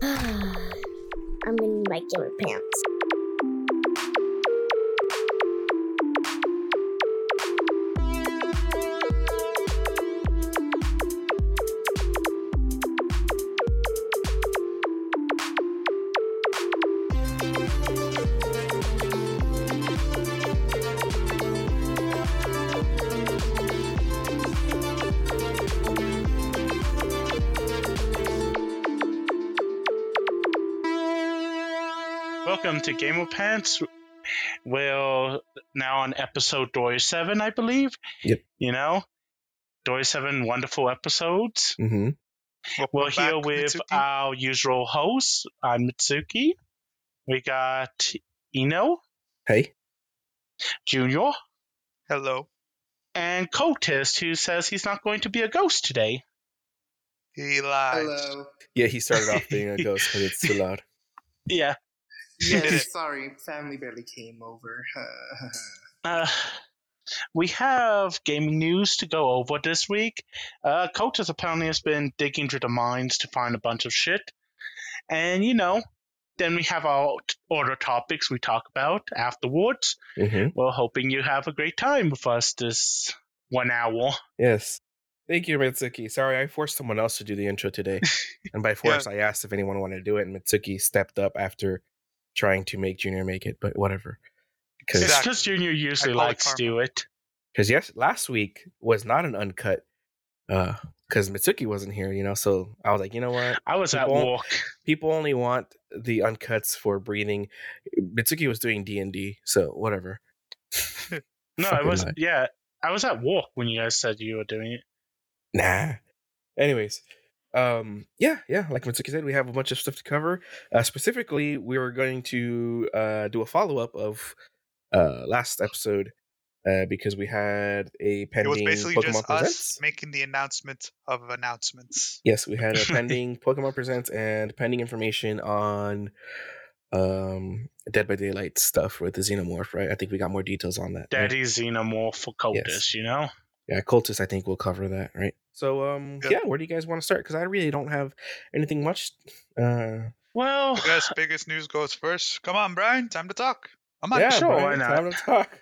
I'm in my gamer pants. Welcome to Gamer Pants. We're now on episode Dory 7, I believe. Yep. You know, Dory 7 wonderful episodes. Mm-hmm. We're Welcome here back, with Mitsuki. our usual hosts. I'm Mitsuki. We got Ino, Hey. Junior, Hello. and Cultist, who says he's not going to be a ghost today. He lied. Hello. Yeah, he started off being a ghost, but it's too loud. Yeah. Did it. Yes, sorry, family barely came over. Uh, we have gaming news to go over this week. Uh, Cultist apparently has been digging through the mines to find a bunch of shit. And, you know, then we have our t- other topics we talk about afterwards. Mm-hmm. We're hoping you have a great time with us this one hour. Yes. Thank you, Mitsuki. Sorry, I forced someone else to do the intro today. and by force, I asked if anyone wanted to do it, and Mitsuki stepped up after trying to make Junior make it, but whatever. Because It's Exactly. because Junior usually call it likes to do it. Because yes, last week was not an uncut uh because Mitsuki wasn't here, you know, so I was like, you know what? I was at People- work. People only want the uncuts for breathing. Mitsuki was doing D and D, so whatever. No, I was, lie. yeah, I was at work when you guys said you were doing it. Nah. Anyways, um, yeah, yeah. Like Mitsuki said, we have a bunch of stuff to cover. Uh, specifically, we were going to uh, do a follow up of uh, last episode uh, because we had a It pending was basically Pokemon just Presents. us making the announcement of announcements. Yes, we had a pending Pokemon Presents and pending information on um Dead by Daylight stuff with the Xenomorph, right? I think we got more details on that. right? Daddy Xenomorph for Cultist, Yes. you know? Yeah, Cultist, I think we'll cover that, right? So, um, Yeah. yeah, where do you guys want to start? Because I really don't have anything much. Uh, Well, I guess biggest news goes first. Come on, Brian. Time to talk. I'm not yeah, sure, Brian, why not? Time to talk.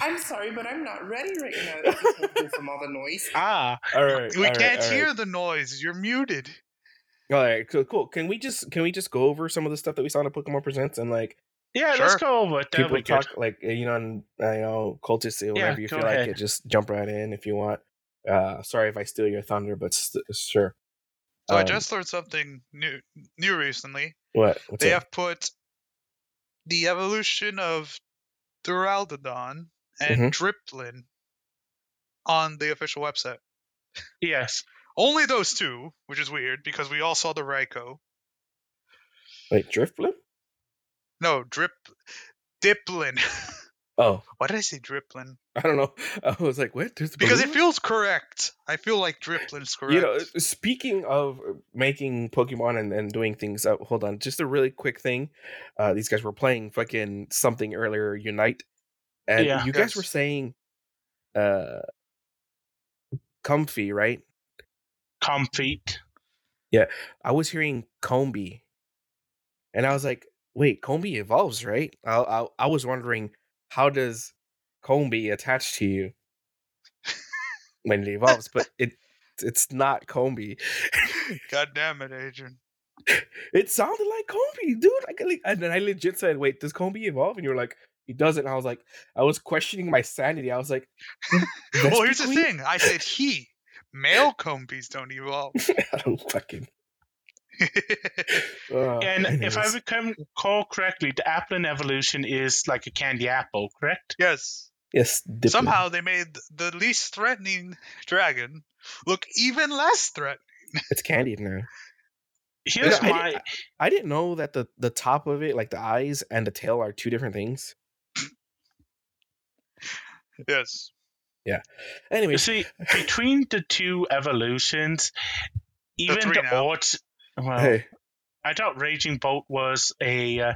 I'm sorry, but I'm not ready right now. If you from all the noise. ah, All right, We all right, can't all right. hear the noise. You're muted. All right, cool, cool. Can we just can we just go over some of the stuff that we saw in the Pokemon Presents and like yeah, Sure. let's go over it. That'll people be good. talk like you know, and, uh, you know, cultists or whatever you feel ahead. like it. Just jump right in if you want. Uh, sorry if I steal your thunder, but st- sure. So I Um, just learned something new new recently. what What's they up? have put the evolution of Duraludon and Mhm. Driplin on the official website. Yes. Only those two, which is weird because we all saw the Raikou. Wait, Drifblim? No, Drip Dipplin. Oh, Why did I say Driplin? I don't know. I was like, what? There's the Because it feels correct. I feel like Driplin's correct. You know, speaking of making Pokemon and, and doing things, uh, hold on, just a really quick thing. Uh, these guys were playing fucking something earlier, Unite, and Yeah. you guys Yes. were saying, uh, Comfey, right? Comfey. Yeah, I was hearing Combee, and I was like, wait, Combee evolves, right? I, I, I was wondering, how does Combee attach to you when it evolves? but it it's not Combee. God damn it, Adrian. It sounded like Combee, dude. I like, and then I legit said, "Wait, does Combee evolve?" And you were like, "He doesn't." I was like, I was questioning my sanity. I was like, well, here's the thing. I said he. Male Combees don't evolve. I don't fucking. Uh, And if I anyways. recall recall correctly, the Applin evolution is like a candy apple, correct? yes. yes, Diplo. Somehow they made the least threatening dragon look even less threatening. it's candied now. Here's I, my didn't, I didn't know that the the top of it, like the eyes and the tail, are two different things. Yes. Yeah. Anyway, you see between the two evolutions, even three the now. odds. Well, hey, I thought Raging Bolt was a uh,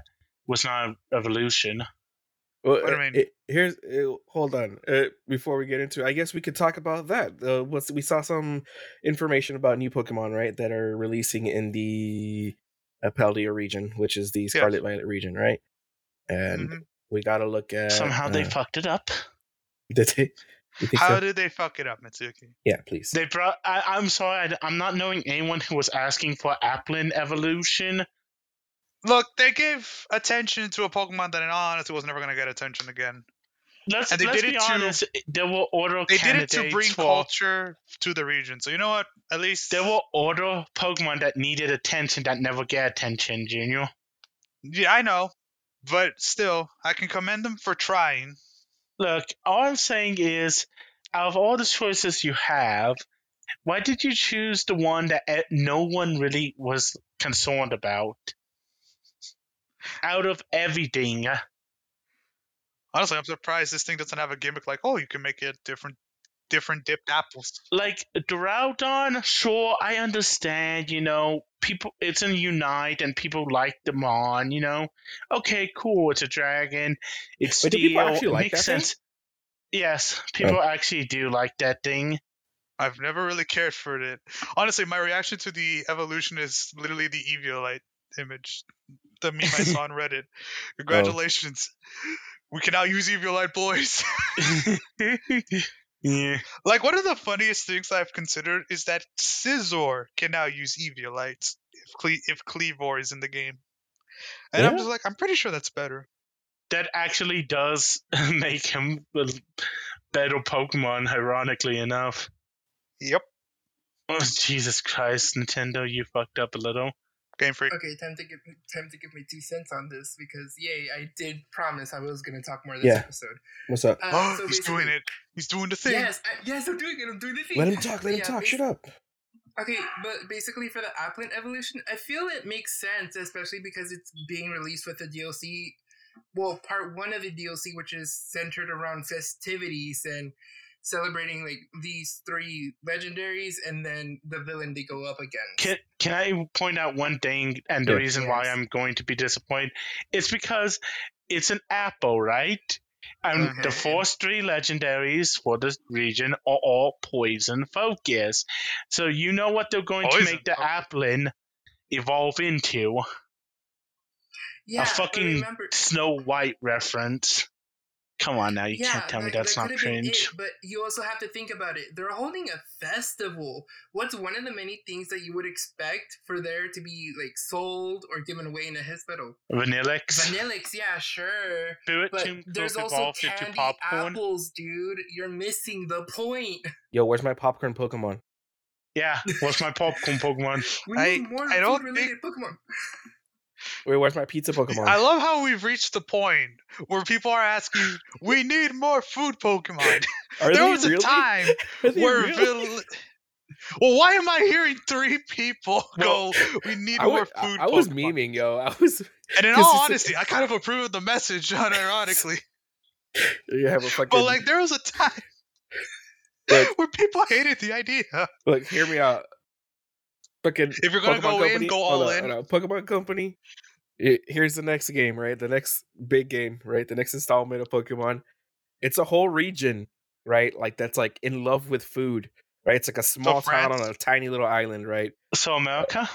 was not an evolution. well, What do uh, mean? it- here's uh, hold on uh, before we get into. it, I guess we could talk about that. Uh, what's we saw some information about new Pokemon, right? That are releasing in the a Paldea region, which is the Scarlet Violet region, right? And Mhm. we got to look at Somehow they uh, fucked it up. did they? You think How so? did they fuck it up, Mitsuki? yeah, please. They brought. I, I'm sorry. I, am not knowing anyone who was asking for Applin evolution. Look, they gave attention to a Pokemon that, in all honesty, was never going to get attention again. Let's, And they let's did be it to- honest. There were order They did it to bring for. culture to the region. So you know what? At least There were order Pokemon that needed attention that never get attention, Junior. yeah, I know, but still, I can commend them for trying. Look, all I'm saying is, out of all the choices you have, why did you choose the one that eh, no one really was concerned about? Out of everything, Honestly, I'm surprised this thing doesn't have a gimmick like, oh, you can make it different, different dipped apples. like Duraludon, sure, I understand. You know, people, it's in Unite, and people like them on. You know, okay, cool. It's a dragon. It's Wait, do people steel. actually it like makes that thing? sense. Yes, people oh. actually do like that thing. I've never really cared for it. Honestly, my reaction to the evolution is literally the Eviolite image, the meme I saw on Reddit. Oh. Congratulations. We can now use Eviolite boys. yeah. like, one of the funniest things I've considered is that Scizor can now use Eviolites if, Cle- if Kleavor is in the game. And I'm just like, I'm pretty sure that's better. that actually does make him a better Pokemon, ironically enough. Yep. Oh, Jesus Christ, Nintendo, you fucked up a little. Game Freak. Okay, time to give time to give my two cents on this because yay, I did promise I was gonna talk more this Yeah. episode. What's up? Uh, Oh, so he's doing it. He's doing the thing. Yes, I, yes, I'm doing it. I'm doing the thing. Let him talk. Let him Yeah, talk. Shut up. Okay, but basically for the Applin evolution, I feel it makes sense, especially because it's being released with the DLC. Well, part one of the DLC, which is centered around festivities and celebrating like these three legendaries, and then the villain they go up against. Can, can I point out one thing and the Yeah. reason why I'm going to be disappointed? It's because it's an apple, right? And mm-hmm. the first three legendaries for this region are all poison focus. So you know what they're going Poison to make the focus. Applin evolve into? yeah, a fucking remember, Snow White reference. Come on now, you yeah, can't tell me that's that not could've cringe. it, but you also have to think about it. They're holding a festival. What's one of the many things that you would expect for there to be like sold or given away in a hospital? Vanilluxe. Vanilluxe, yeah, sure. It, But Tomb there's Cook also evolved into candy popcorn. apples, dude. You're missing the point. Yo, where's my popcorn Pokemon? Yeah, what's my popcorn Pokemon? We I- more I don't food-related Pokemon. Wait, where's my pizza Pokemon? I love how we've reached the point where people are asking, "We need more food Pokemon." There was really? a time where really? Well, why am I hearing three people go, "We need I, more was, food"? I, I was Pokemon?" memeing, yo. I was. and in all honesty, I kind of approve of the message, unironically. You have a fucking. But like, there was a time Look. where people hated the idea. look, hear me out. Fucking. If you're gonna Pokemon go in, Company- go hold all on, in. on. Pokemon Company. I- Here's the next game, right? The next big game, right? The next installment of Pokemon. It's a whole region, right? Like that's like in love with food, right? It's like a small town on a tiny little island, right? So America?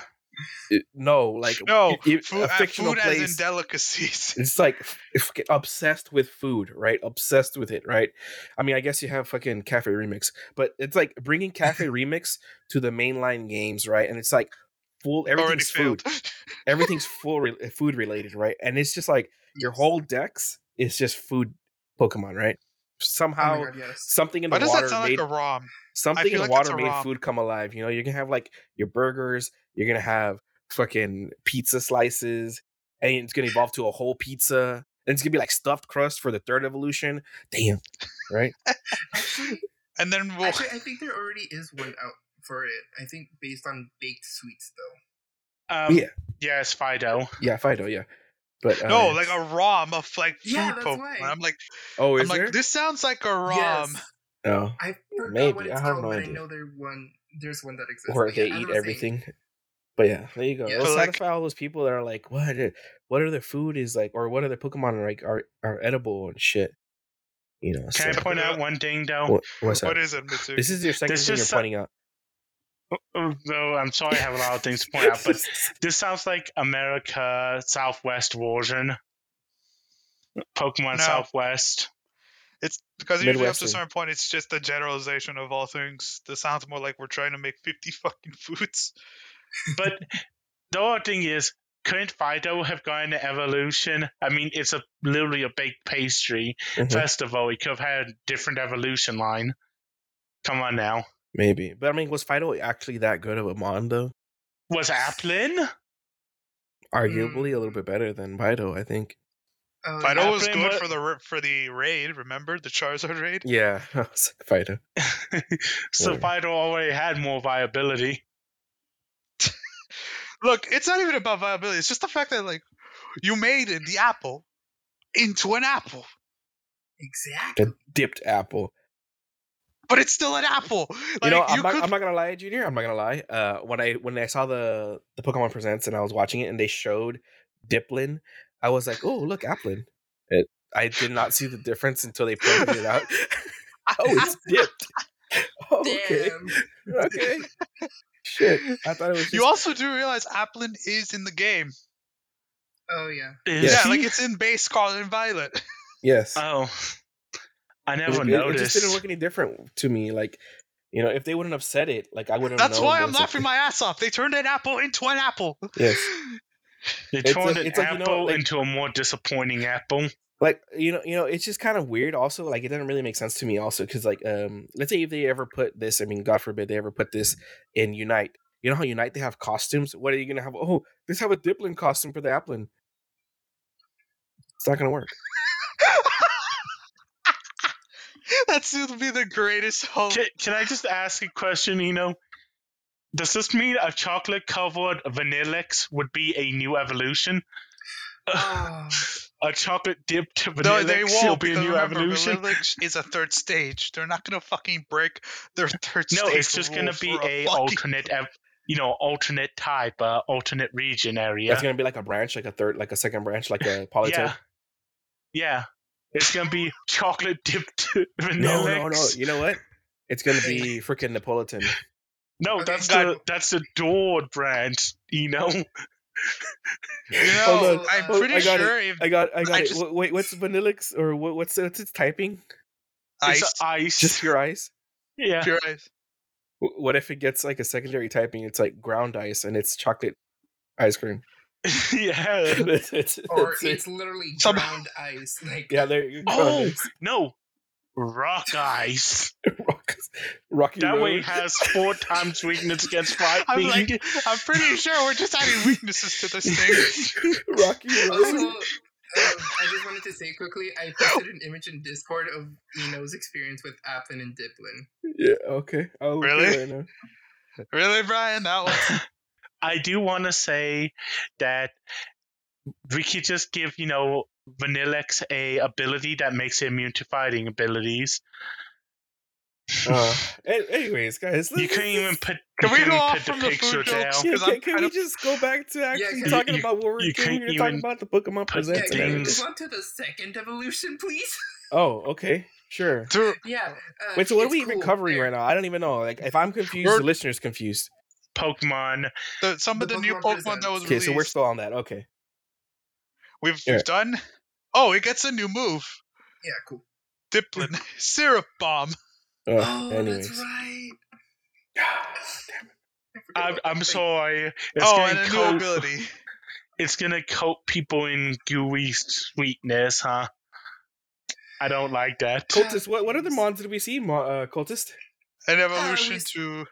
It- no, like No, i- i- food, a uh, fictional food as in delicacies. it's like fucking obsessed with food, right? Obsessed with it, right? I mean, I guess you have fucking Cafe Remix, but it's like bringing Cafe Remix to the mainline games, right? And it's like full everything's food, everything's full re- food related, right? And it's just like your whole dex is just food Pokemon, right? Oh Somehow my god, yes. something in Why the water sound made like a ROM? something in the like water made ROM. food come alive. You know, you're gonna have like your burgers, you're gonna have fucking pizza slices, and it's gonna evolve to a whole pizza. And it's gonna be like stuffed crust for the third evolution. Damn, right? Actually, And then we'll. actually, I think there already is one out for it. I think based on baked sweets, though. Um, Yeah. yeah, it's Fidough. Yeah, Fidough, yeah. But uh, no, like a ROM of like food Yeah, Pokemon. why. I'm like, oh, is I'm there? like, this sounds like a ROM. Yes. oh, I forgot Maybe, what it's I have called, no but I idea. know there one. There's one that exists. Or they yeah, eat I was saying, everything. But yeah, there you go. Yeah. Let's But, like- satisfy all those people that are like, what? are- What other food is like, or what other Pokemon are like are are edible and shit. You know. Can I point out one thing though? what, what's What that? is it, Mitsu? This is your second This thing you're so- pointing out. No, I'm sorry, I have a lot of things to point out, but this sounds like America Southwest version. Pokemon No. Southwest. It's because usually up to a certain point, it's just a generalization of all things. This sounds more like we're trying to make 50 fucking foods. But the other thing is, couldn't Fidough have gone an evolution? I mean, it's a literally a baked pastry. Mhm. First of all, he could have had a different evolution line. Come on now. Maybe, but I mean, was Fidough actually that good of a mon though? Was Applin? Arguably hmm. a little bit better than Fidough, I think. Oh, Fidough yeah. was good what- for the for the raid. Remember the Charizard raid? Yeah, I was like Fidough. so Whatever. Fidough already had more viability. Look, it's not even about viability. It's just the fact that like you made the apple into an apple, Exactly. A dipped apple. But it's still an apple. Like, you know, I'm, you not, could- I'm not gonna lie, Junior. I'm not gonna lie. Uh, when I when I saw the the Pokemon Presents and I was watching it and they showed Dipplin, I was like, oh look, Applin. It, I did not see the difference until they pointed it out. oh, it's dipped. Oh, okay, okay. Shit, I thought it was. Just, you also do realize Applin is in the game. Oh yeah. Is Yeah. Yeah, like it's in base Scarlet and Violet. yes. Oh, I never it, noticed. It just didn't look any different to me. Like, you know, if they wouldn't have said it, like I wouldn't. That's why I'm was a- laughing my ass off. They turned an apple into an apple. Yes. they it's turned like- an it's like, you know, apple like- into a more disappointing apple. like you know you know it's just kind of weird also like it doesn't really make sense to me also because like um let's say if they ever put this i mean god forbid they ever put this in unite you know how unite they have costumes what are you gonna have oh let's have a dipplin costume for the applin it's not gonna work That seems to be the greatest hope. Can, can I just ask a question, Eno? Does this mean a chocolate covered Vanilluxe would be a new evolution? Oh, a chocolate dipped Vanilluxe No, they will won't be a new remember, evolution? Vanilluxe is a third stage. They're not gonna fucking break their third No, stage. it's just gonna be for a fucking- alternate, ev- you know, alternate type, uh, alternate region area. it's gonna be like a branch like a third like a second branch like a Politoed yeah, yeah. It's gonna be chocolate dipped vanilla. no no no you know what it's gonna be freaking napolitan No, that's the that's the Dord brand. You know, You oh, know, on. I'm Oh, pretty I got it. sure if i got i got I it just- Wait, wait what's vanilluxe or what, what's what's its typing ice, it's ice. just pure ice yeah. pure ice. What if it gets like a secondary typing? It's like ground ice and it's chocolate ice cream. yeah. It's- it's- or it's- it's literally Some- ground ice. Like yeah, there you go. Oh no, rock ice. Rock, Rocky That way Road. it has four times weakness against five. I'm like, I'm pretty sure we're just adding weaknesses to this thing. Rocky Also, Road. um, I just wanted to say quickly, I posted an image in Discord of Eno's experience with Applin and Dipplin. Yeah, okay. I'll Really? right now. really, Brian? That one? I do want to say that we could just give you know Vanilluxe a ability that makes it immune to fighting abilities. Uh, anyways, guys, You let's- can't even put. Can we can't go even off put from the food picture jokes? down. Yeah, 'Cause can, can kind we of- just go back to actually can- talking You- about what we're you doing? can't You're talking about the Pokemon put Presents. Yeah, and can we things- move on to the second evolution, please? Oh, okay, sure. Yeah. Uh, Wait, so what are it's we even covering There. right now? I don't even know. Like, if I'm confused, We're- the listener's confused. Pokemon. the, some of The the new Pokemon Pokemon that was Okay, released. so we're still on that. Okay. We've, Yeah. we've done. Oh, it gets a new move. Yeah, cool. Dipplin, Syrup Bomb. Uh, Oh, anyways. that's right. I forgot I'm, about I'm sorry. It's oh, gonna and a new coat, ability. It's gonna coat people in gooey sweetness, huh? I don't like that. Cultist, what, what other mons did we see, Mo- uh, Cultist? An we evolution s- to.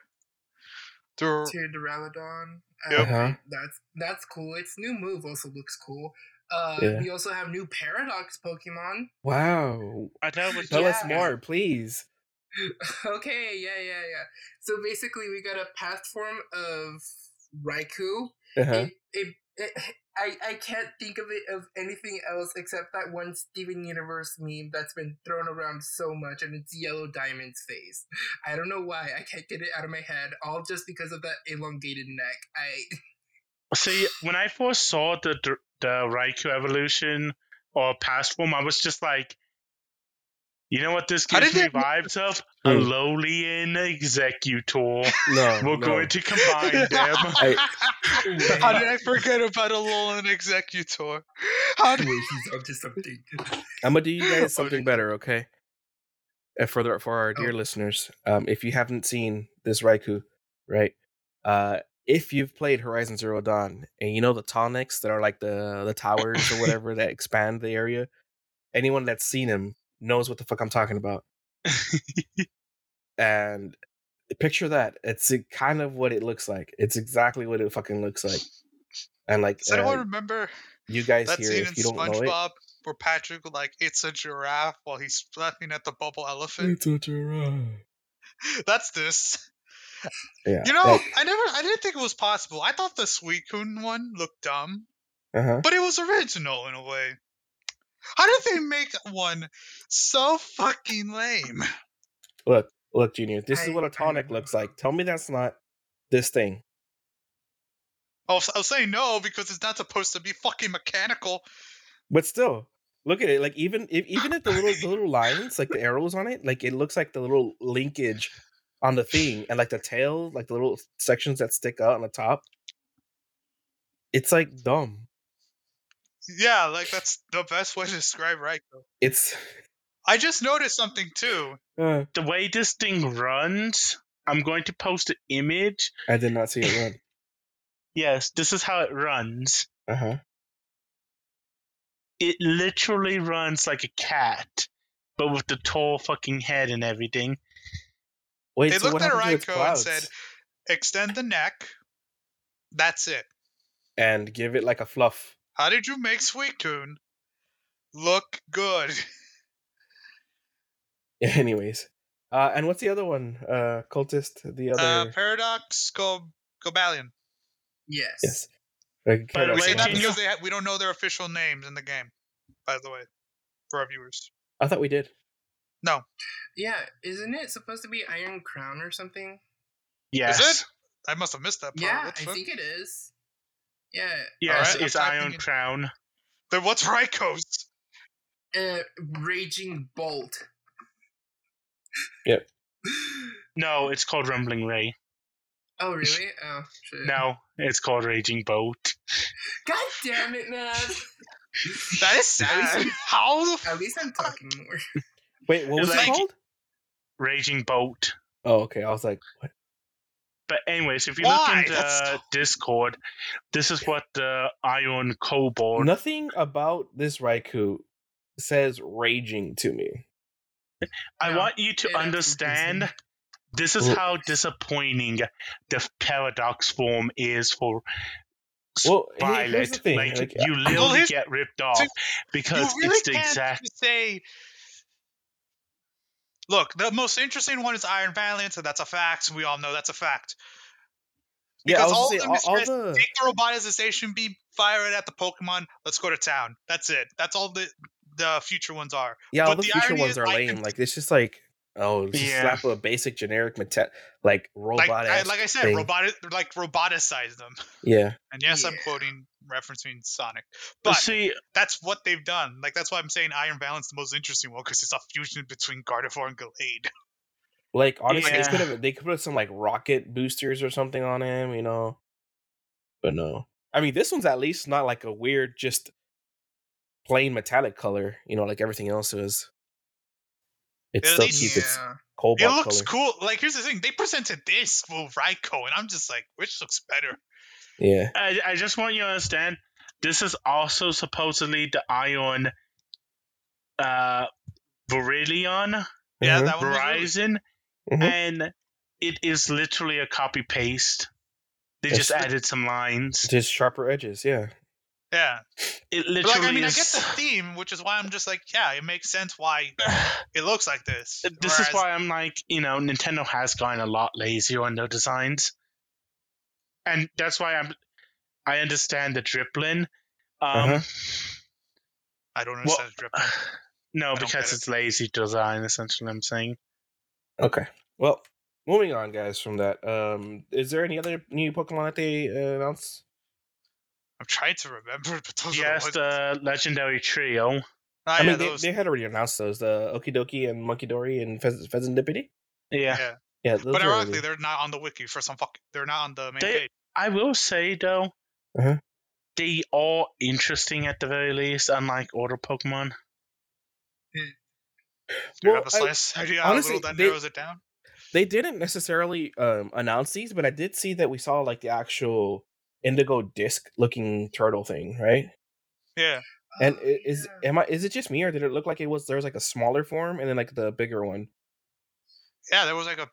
To. to Duraludon. Yep. Uh, Uh-huh. That's that's cool. Its new move also looks cool. Uh, Yeah. We also have new Paradox Pokemon. Wow. I know what Tell us more, please. okay, yeah, yeah, yeah. So basically, we got a path form of Raikou. Uh-huh. It, it, it, I, I can't think of it of anything else except that one Steven Universe meme that's been thrown around so much, and it's Yellow Diamond's face. I don't know why. I can't get it out of my head, all just because of that elongated neck. I See, when I first saw the the Raikou evolution or past form, I was just like, you know what this How gives me vibes of? A Hmm. Lolian Executor. No, We're no. going to combine them. I- How did I forget about a Lolan Executor? How did Wait, he's onto something. I'm gonna do you guys something better, okay? Uh, for the, for our dear Oh. listeners, um, if you haven't seen this Raikou, right? Uh, if you've played Horizon Zero Dawn and you know the Tallnecks that are like the the towers or whatever that expand the area, anyone that's seen them knows what the fuck I'm talking about. and picture that. It's kind of what it looks like. It's exactly what it fucking looks like. And like Does anyone uh, remember you guys that here, scene in if you don't know it, SpongeBob where Patrick like, "It's a giraffe" while he's laughing at the bubble elephant? it's a giraffe. That's this. Yeah, You know, like, I never, I didn't think it was possible. I thought the Suicune one looked dumb, uh-huh. but it was original in a way. How did they make one so fucking lame? Look, look, Junior. This is what a tonic don't looks like. Tell me that's not this thing. I was, I was saying no because it's not supposed to be fucking mechanical. But still, look at it. Like even if even if the little the little lines, like the arrows on it, like it looks like the little linkage on the thing, and like the tail, like the little sections that stick out on the top. It's like dumb. Yeah, like that's the best way to describe Raikou. It's I just noticed something too. uh, the way this thing runs, I'm going to post an image. I did not see it run. Yes, this is how it runs. Uh huh. It literally runs like a cat, but with the tall fucking head and everything. Wait, They so looked what at happened to its Raikou and said- Extend the neck. That's it. and give it like a fluff. How did you make Suicune look good? Anyways, uh, and what's the other one? Uh, cultist. The other. Uh, Paradox Go Cobalion. Yes. yes. Like, By the We way, that because they ha- we don't know their official names in the game. By the way, for our viewers. I thought we did. No. Yeah, isn't it supposed to be Iron Crown or something? Yes. Is it? I must have missed that part. Yeah, I think it is. Yeah, Yes, Alright, I'm it's typing Iron it. Crown. Then what's Raikou's? uh, Raging Bolt. Yep. No, it's called Rumbling Ray. Oh, really? Oh, shit. No, it's called Raging Bolt. God damn it, man. That is sad. How the At least I'm talking more. Wait, what was Like- it called? Raging Bolt. Oh, okay. I was like, what? But anyways, if you Why? look into That's- Discord, this is what the Iron Kobold. Nothing about this Raikou says raging to me. I No, want you to understand. doesn't. This is Well- how disappointing the paradox form is for Well, Violet. here's the thing. like, like, you literally here's- get ripped off you because really it's the exact. just say. Look, the most interesting one is Iron Valiant, and that's a fact. We all know that's a fact. yeah, because was all gonna of them all, is all the Take the robotization beam, fire it at the Pokemon. Let's go to town. That's it. That's all the the future ones are. yeah, all the the future ones are lame. can- Like it's just like oh, just Yeah. slap a basic generic meta- like robot. Like I, like I said, thing. robotic like roboticize them. Yeah, And yes, I'm quoting referencing Sonic, But but see, that's what they've done. Like that's why I'm saying Iron Valiant's the most interesting one because it's a fusion between Gardevoir and Gallade. like honestly, Yeah. they could have they could put some like rocket boosters or something on him, you know. But no, I mean this one's at least not like a weird just plain metallic color, you know, like everything else is. It At still least- keeps its yeah. cobalt It looks color. cool. Like here's the thing: they presented this with Raikou, and I'm just like, which looks better? Yeah, I, I just want you to understand. This is also supposedly the Ion uh, Virizion Yeah, Mhm. that one was really- Virizion, Mhm. and it is literally a copy paste. They It's just added some lines. just sharper edges. Yeah, yeah. It But literally like, I mean, is. I get the theme, which is why I'm just like, yeah, it makes sense why it looks like this. this is why I'm like, you know, Nintendo has gotten a lot lazier on their designs, and that's why I'm. I understand the dribbling. Um, Uh-huh. I don't well, understand dripping. no, don't because it. it's lazy design. Essentially, I'm saying. Okay. Well, moving on, guys. From that, um, is there any other new Pokemon that they uh, announced? I'm trying to remember, but those Yes, are the the legendary trio. Ah, I yeah, mean, they, those. they had already announced those: the Okidogi and Munkidori and Fez- Fezandipiti. Yeah. Yeah. Yeah, those But ironically, really- they're not on the wiki for some fuck. They're not on the main They- page. I will say though, Uh-huh. they are interesting at the very least, unlike older Pokemon. Do you Well, have a I- slice idea honestly, how little that they- narrows it down? they didn't necessarily um, announce these, but I did see that we saw like the actual indigo disc looking turtle thing, right? Yeah. And Oh, is yeah. am I is it just me or did it look like it was there was like a smaller form and then like the bigger one? Yeah, there was like a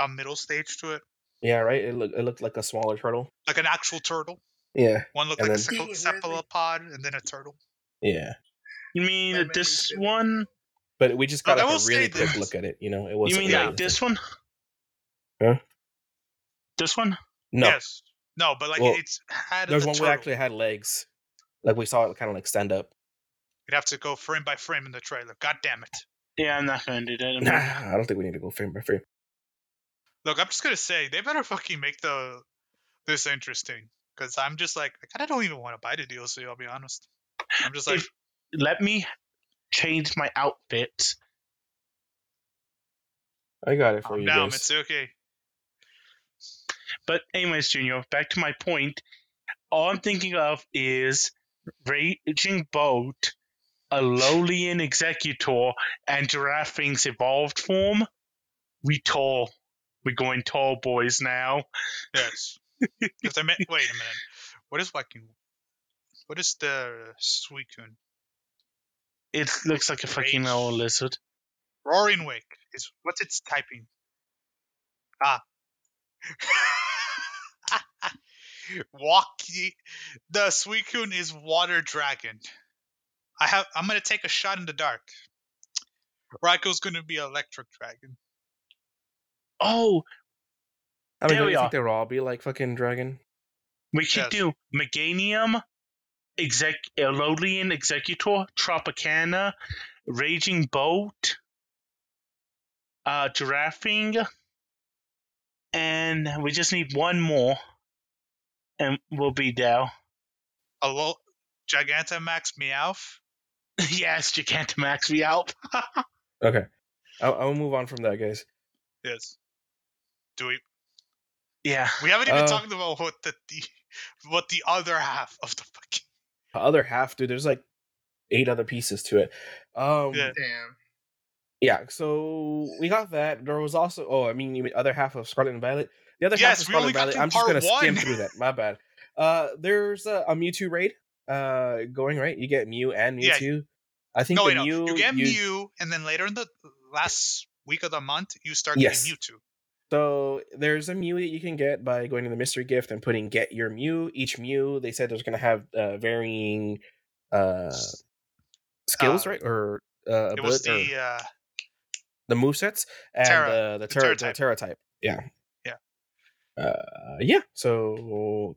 a middle stage to it, Yeah, right. It looked it looked like a smaller turtle. like an actual turtle. Yeah, One looked And like then- a Really? cephalopod, and then a turtle. yeah. You mean My this one? But we just Oh, got I like, a really quick this. look at it. You know, it wasn't. mean like this one? Huh? This one? No, Yes. No, but like Well, it's had there's the one turtle. where actually had legs. Like we saw it kind of like stand up. You'd have to go frame by frame in the trailer. God damn it! Yeah, I'm not gonna do that. Nah, I don't think we need to go frame by frame. Look, I'm just gonna say they better fucking make the this interesting because I'm just like I kind of don't even want to buy the DLC. I'll be honest. I'm just like If- Let me change my outfit. I got it for I'm you down. guys. It's okay. But anyways, Junior, back to my point. All I'm thinking of is Raging Boat, a Lolian Executor, and Giraffing's evolved form. We tall. We're going tall boys now. Yes. if they meant, wait a minute. What is fucking? What is the Suicune? It looks like a fucking Rage. old lizard. Roaring Wake is what's its typing? Ah. Walkie. The Suicune is Water Dragon. I have. I'm gonna take a shot in the dark. Raikou's gonna be Electric Dragon. Oh, I mean, There don't we you are. think they'll all be like fucking dragon? we could Yes. do Meganium, exec, Lolian Executor, Tropicana, Raging Boat, uh, Giraffing, and we just need one more, and we'll be down. A lo- Gigantamax Meowth. yes, Gigantamax, we out. Okay, I'll, I'll move on from that, guys. Yes. Do we? yeah. We haven't even Uh, talked about what the, the what the other half of the fucking. The other half, dude. There's like eight other pieces to it. Um, Yeah. Damn. yeah. So we got that. There was also. Oh, I mean, the other half of Scarlet and Violet. The other half Yes, of we Scarlet and Violet. I'm just gonna part skim through that. My bad. Uh, there's a, a Mewtwo raid. Uh, going right. You get Mew and Yeah. Mewtwo. I think No, the wait, no. Mew. You get Mew, and then later in the last week of the month, you start Yes. getting Mewtwo. So there's a Mew that you can get by going to the mystery gift and putting get your Mew. Each Mew, they said there's gonna have uh, varying uh skills, Uh, right? Or uh It was ability- or the uh, the movesets and Tera- the the tera, Tera the type. tera type. Yeah. Yeah. Uh yeah. So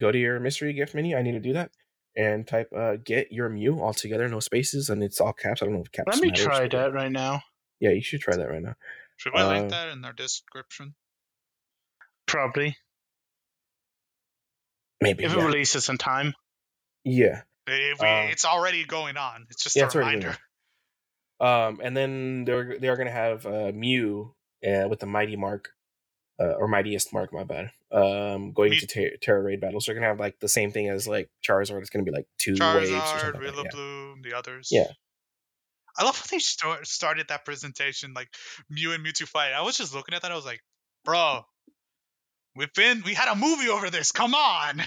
go to your mystery gift menu. I need to do that. And type uh get your Mew all together, no spaces, and it's all caps. I don't know if caps. Let me matters, try that right now. Yeah, you should try that right now. Should we Uh, link that in our description? Probably. Maybe. If yeah. it releases in time. yeah. If we, uh, it's already going on. It's just Yeah, a it's already reminder. Um, and then they're they are gonna have uh, Mew uh, with the Mighty Mark, uh, or Mightiest Mark, my bad. Um, going Mew- to ter- Tera Raid battles, they're gonna have like the same thing as like Charizard. It's gonna be like two waves Charizard, something. Like that. Yeah. The others. Yeah. I love how they start, started that presentation like Mew and Mewtwo fight. I was just looking at that. I was like, bro, we've been we had a movie over this. Come on.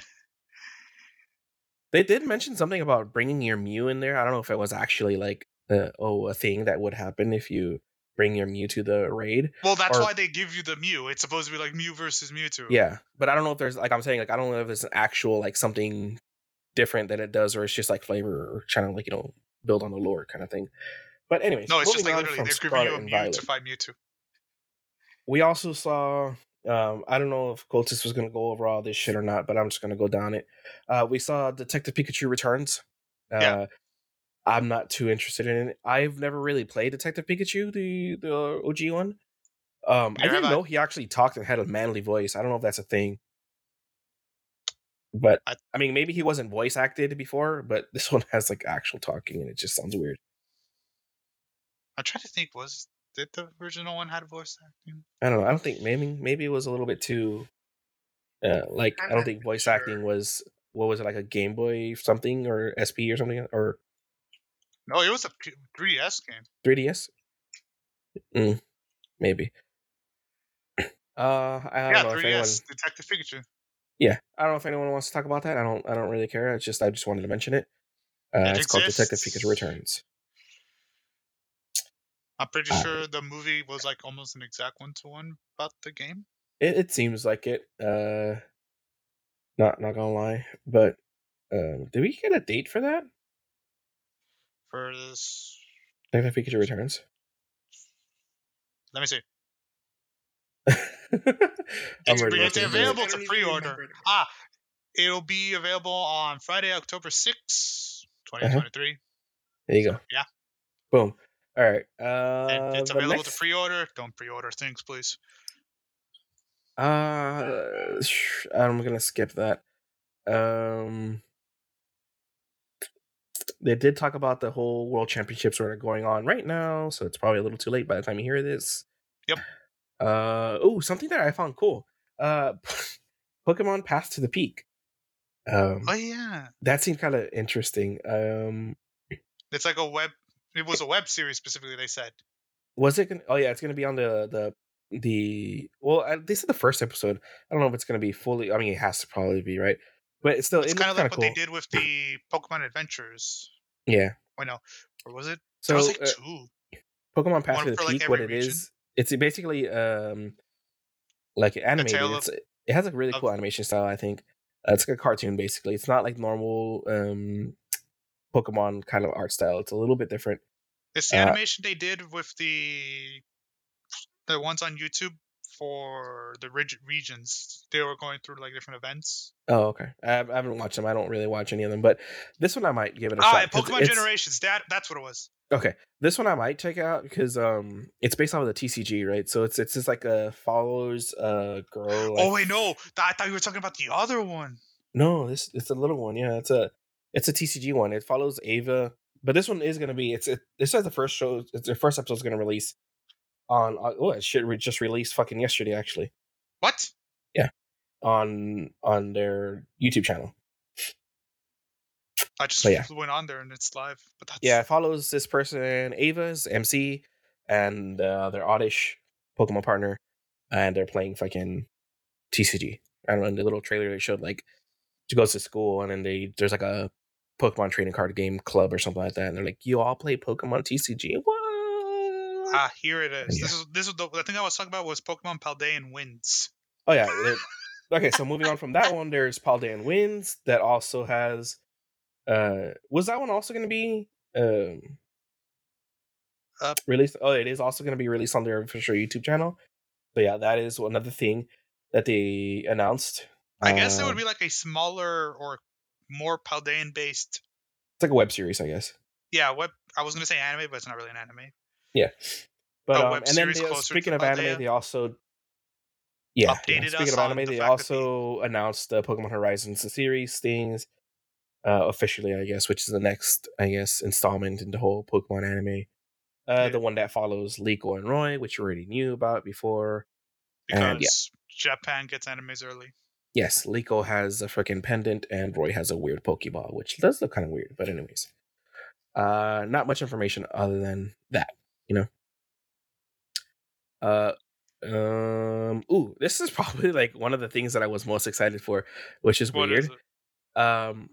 They did mention something about bringing your Mew in there. I don't know if it was actually like uh, oh a thing that would happen if you bring your Mew to the raid. Well, that's Or- why they give you the Mew. It's supposed to be like Mew versus Mewtwo. Yeah, but I don't know if there's like I'm saying like I don't know if there's an actual like something different that it does or it's just like flavor or trying to like you know build on the lore kind of thing. But anyways, No, it's just like literally they're giving Scarlet you a and Mew Violet. to fight Mewtwo. we also saw um i don't know if Cultist was going to go over all this shit or not but i'm just going to go down it uh we saw detective pikachu returns uh Yeah. i'm not too interested in it i've never really played detective pikachu the the og one um i didn't know he actually talked and had a manly voice i don't know if that's a thing but I- I mean maybe he wasn't voice acted before but this one has like actual talking and it just sounds weird I'm trying to think. Was Did the original one have voice acting? I don't know. I don't think maybe maybe it was a little bit too. Uh, like I'm I don't think voice sure. acting was what was it like a Game Boy something or SP or something or No, it was a 3DS game. 3DS. Mm, maybe. Uh, I don't yeah, know 3DS. if anyone. Detective Pikachu. Yeah, I don't know if anyone wants to talk about that. I don't. I don't really care. It's just I just wanted to mention it. Uh, It it's called Detective. Pikachu Returns. I'm pretty Uh, sure the movie was like almost an exact one to one about the game. It, it seems like it. Uh, not not gonna lie, but um, did we get a date for that? For this, Detective Pikachu Returns. let me see. I'm It's, it's looking at it. available to pre-order. Ah, it'll be available on Friday, October 6, Uh-huh. There you go. Yeah. Boom. All right. Uh, And it's available next- to pre-order. Don't pre-order things, please. Uh, I'm gonna skip that. Um, they did talk about the whole World Championships that are going on right now, so it's probably a little too late by the time you hear this. Yep. Uh oh, something that I found cool. Uh, Pokemon Path to the Peak. Um, Oh yeah, that seemed kind of interesting. Um, it's like a web. It was a web series specifically. They said. was it? Gonna, oh yeah, it's gonna be on the the the. Well, they said the first episode. I don't know if it's gonna be fully. I mean, it has to probably be right, but it's still It's it kind of like what cool. they did with the Pokemon Adventures. Yeah. Wait, no, or was it? So was like uh, two. Pokemon Path one to the for, like, Peak, what every it region? is, it's basically um like animated. of- It's it has a really of- cool animation style. I think uh, it's like a cartoon basically. It's not like normal um Pokemon kind of art style. It's a little bit different. It's the uh, animation they did with the the ones on YouTube for the reg- regions. They were going through like different events. Oh, okay. I, I haven't watched them. I don't really watch any of them, but this one I might give it a Ah, shot. Pokemon it's- Generations. That that's what it was. Okay, this one I might check out because um it's based off of the TCG, right? So it's it's just like a follows a girl. oh wait, no, I thought you were talking about the other one. No, this it's a little one. Yeah, it's a it's a TCG one. It follows Ava, but this one is gonna be it's it. This says the first show. It's the first episode is gonna release on. on oh, it should re- just released fucking yesterday actually What? Yeah, on on their YouTube channel. I just But yeah. went on there and it's live. But that's Yeah, it follows this person, Ava's MC, and uh, their Oddish Pokemon partner, and they're playing fucking TCG. I don't know. In the little trailer they showed, like she goes to school, and then they there's like a Pokemon trading card game club or something like that, and they're like, "You all play Pokemon TCG? What?" Ah, here it is. Yeah. This is this is the, the thing I was talking about was Pokemon Paldean Winds. Oh yeah. they're- okay, so moving on from that one, there's Paldean Winds that also has. Uh, was that one also going to be um Uh, released? Oh, it is also going to be released on their official YouTube channel. So yeah, that is another thing that they announced. I guess it would Um, be like a smaller or more Paldean based. It's like a web series, I guess. Yeah, web. I was gonna say anime, but it's not really an anime. But um, and then they, speaking of anime, they also yeah, yeah. Updated Speaking us of anime, the they fact that the- also announced the Pokemon Horizons the series things uh, officially, I guess, which is the next, I guess, installment in the whole Pokemon anime. Uh, Yeah. The one that follows Liko and Roy, which you already knew about before. And, Because Japan gets animes early. Yes, Liko has a freaking pendant, and Roy has a weird Pokeball, which does look kind of weird. But anyways, uh, not much information other than that, you know. Uh, um, ooh, this is probably like one of the things that I was most excited for, which is What weird. is um,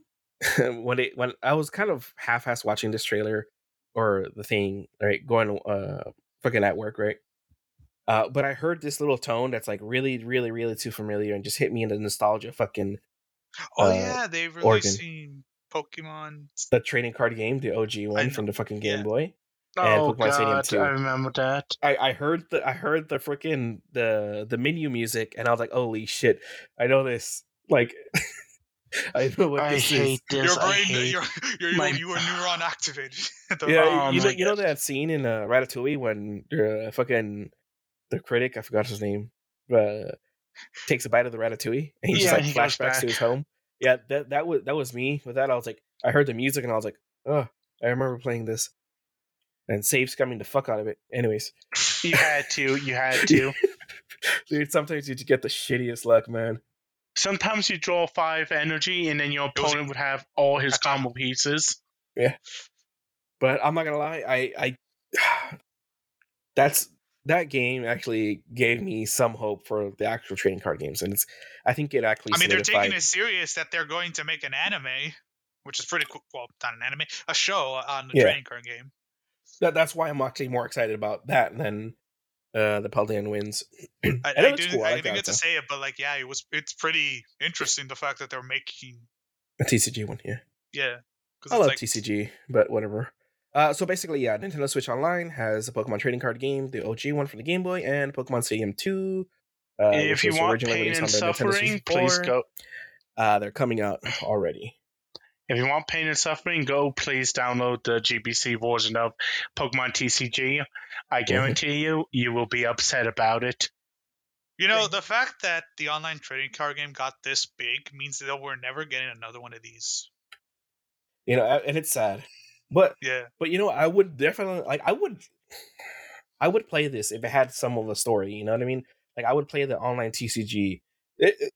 when it when I was kind of half-ass watching this trailer or the thing, right, going uh, fucking at work, right. Uh, but I heard this little tone that's like really, really, really too familiar and just hit me in the nostalgia fucking Oh uh, yeah, they've Oregon. releasing Pokemon. the trading card game, the OG one from the fucking Game yeah. Boy. And oh Pokemon Stadium god, 2. I remember that. I, I heard the I heard the freaking the the menu music and I was like, holy shit, I know this. Like I know what I this hate is. this. your I brain, hate. your your my- you are neuron activated. Yeah, you know, you know that scene in uh, Ratatouille when uh, fucking the critic, I forgot his name, uh, takes a bite of the Ratatouille and he just like he goes flashbacks to his home. Yeah, that that was that was me with that. I was like, I heard the music and I was like, oh, I remember playing this. And save scumming the fuck out of it. Anyways, You had to. You had to. dude, sometimes you get the shittiest luck, man. Sometimes you draw five energy, and then your It was- opponent would have all his combo pieces. Yeah, but I'm not gonna lie, I, I that's that game actually gave me some hope for the actual trading card games, and it's I think it actually. I mean, they're taking it serious that they're going to make an anime, which is pretty cool. Well, not an anime, a show on the Yeah. trading card game. That, that's why I'm actually more excited about that than uh, the Paldean Winds. I, And it I didn't, cool, I I didn't get to say it, but like, yeah, it was. It's pretty interesting the fact that they're making. A TCG one, here. yeah. Yeah, 'cause I love like, TCG, but whatever. Uh, so basically, yeah, Nintendo Switch Online has a Pokemon trading card game, the OG one for the Game Boy, and Pokemon Stadium 2. Uh, if you want originally pain released and on the Nintendo suffering, please go. Uh, they're coming out already. If you want pain and suffering, go please download the GBC version of Pokemon TCG. I mm-hmm. guarantee you, you will be upset about it. You know, the fact that the online trading card game got this big means that we're never getting another one of these. You know, and it's sad. But Yeah, but you know, I would definitely like I would I would play this if it had some of a story, you know what I mean? Like I would play the online TCG. It- it-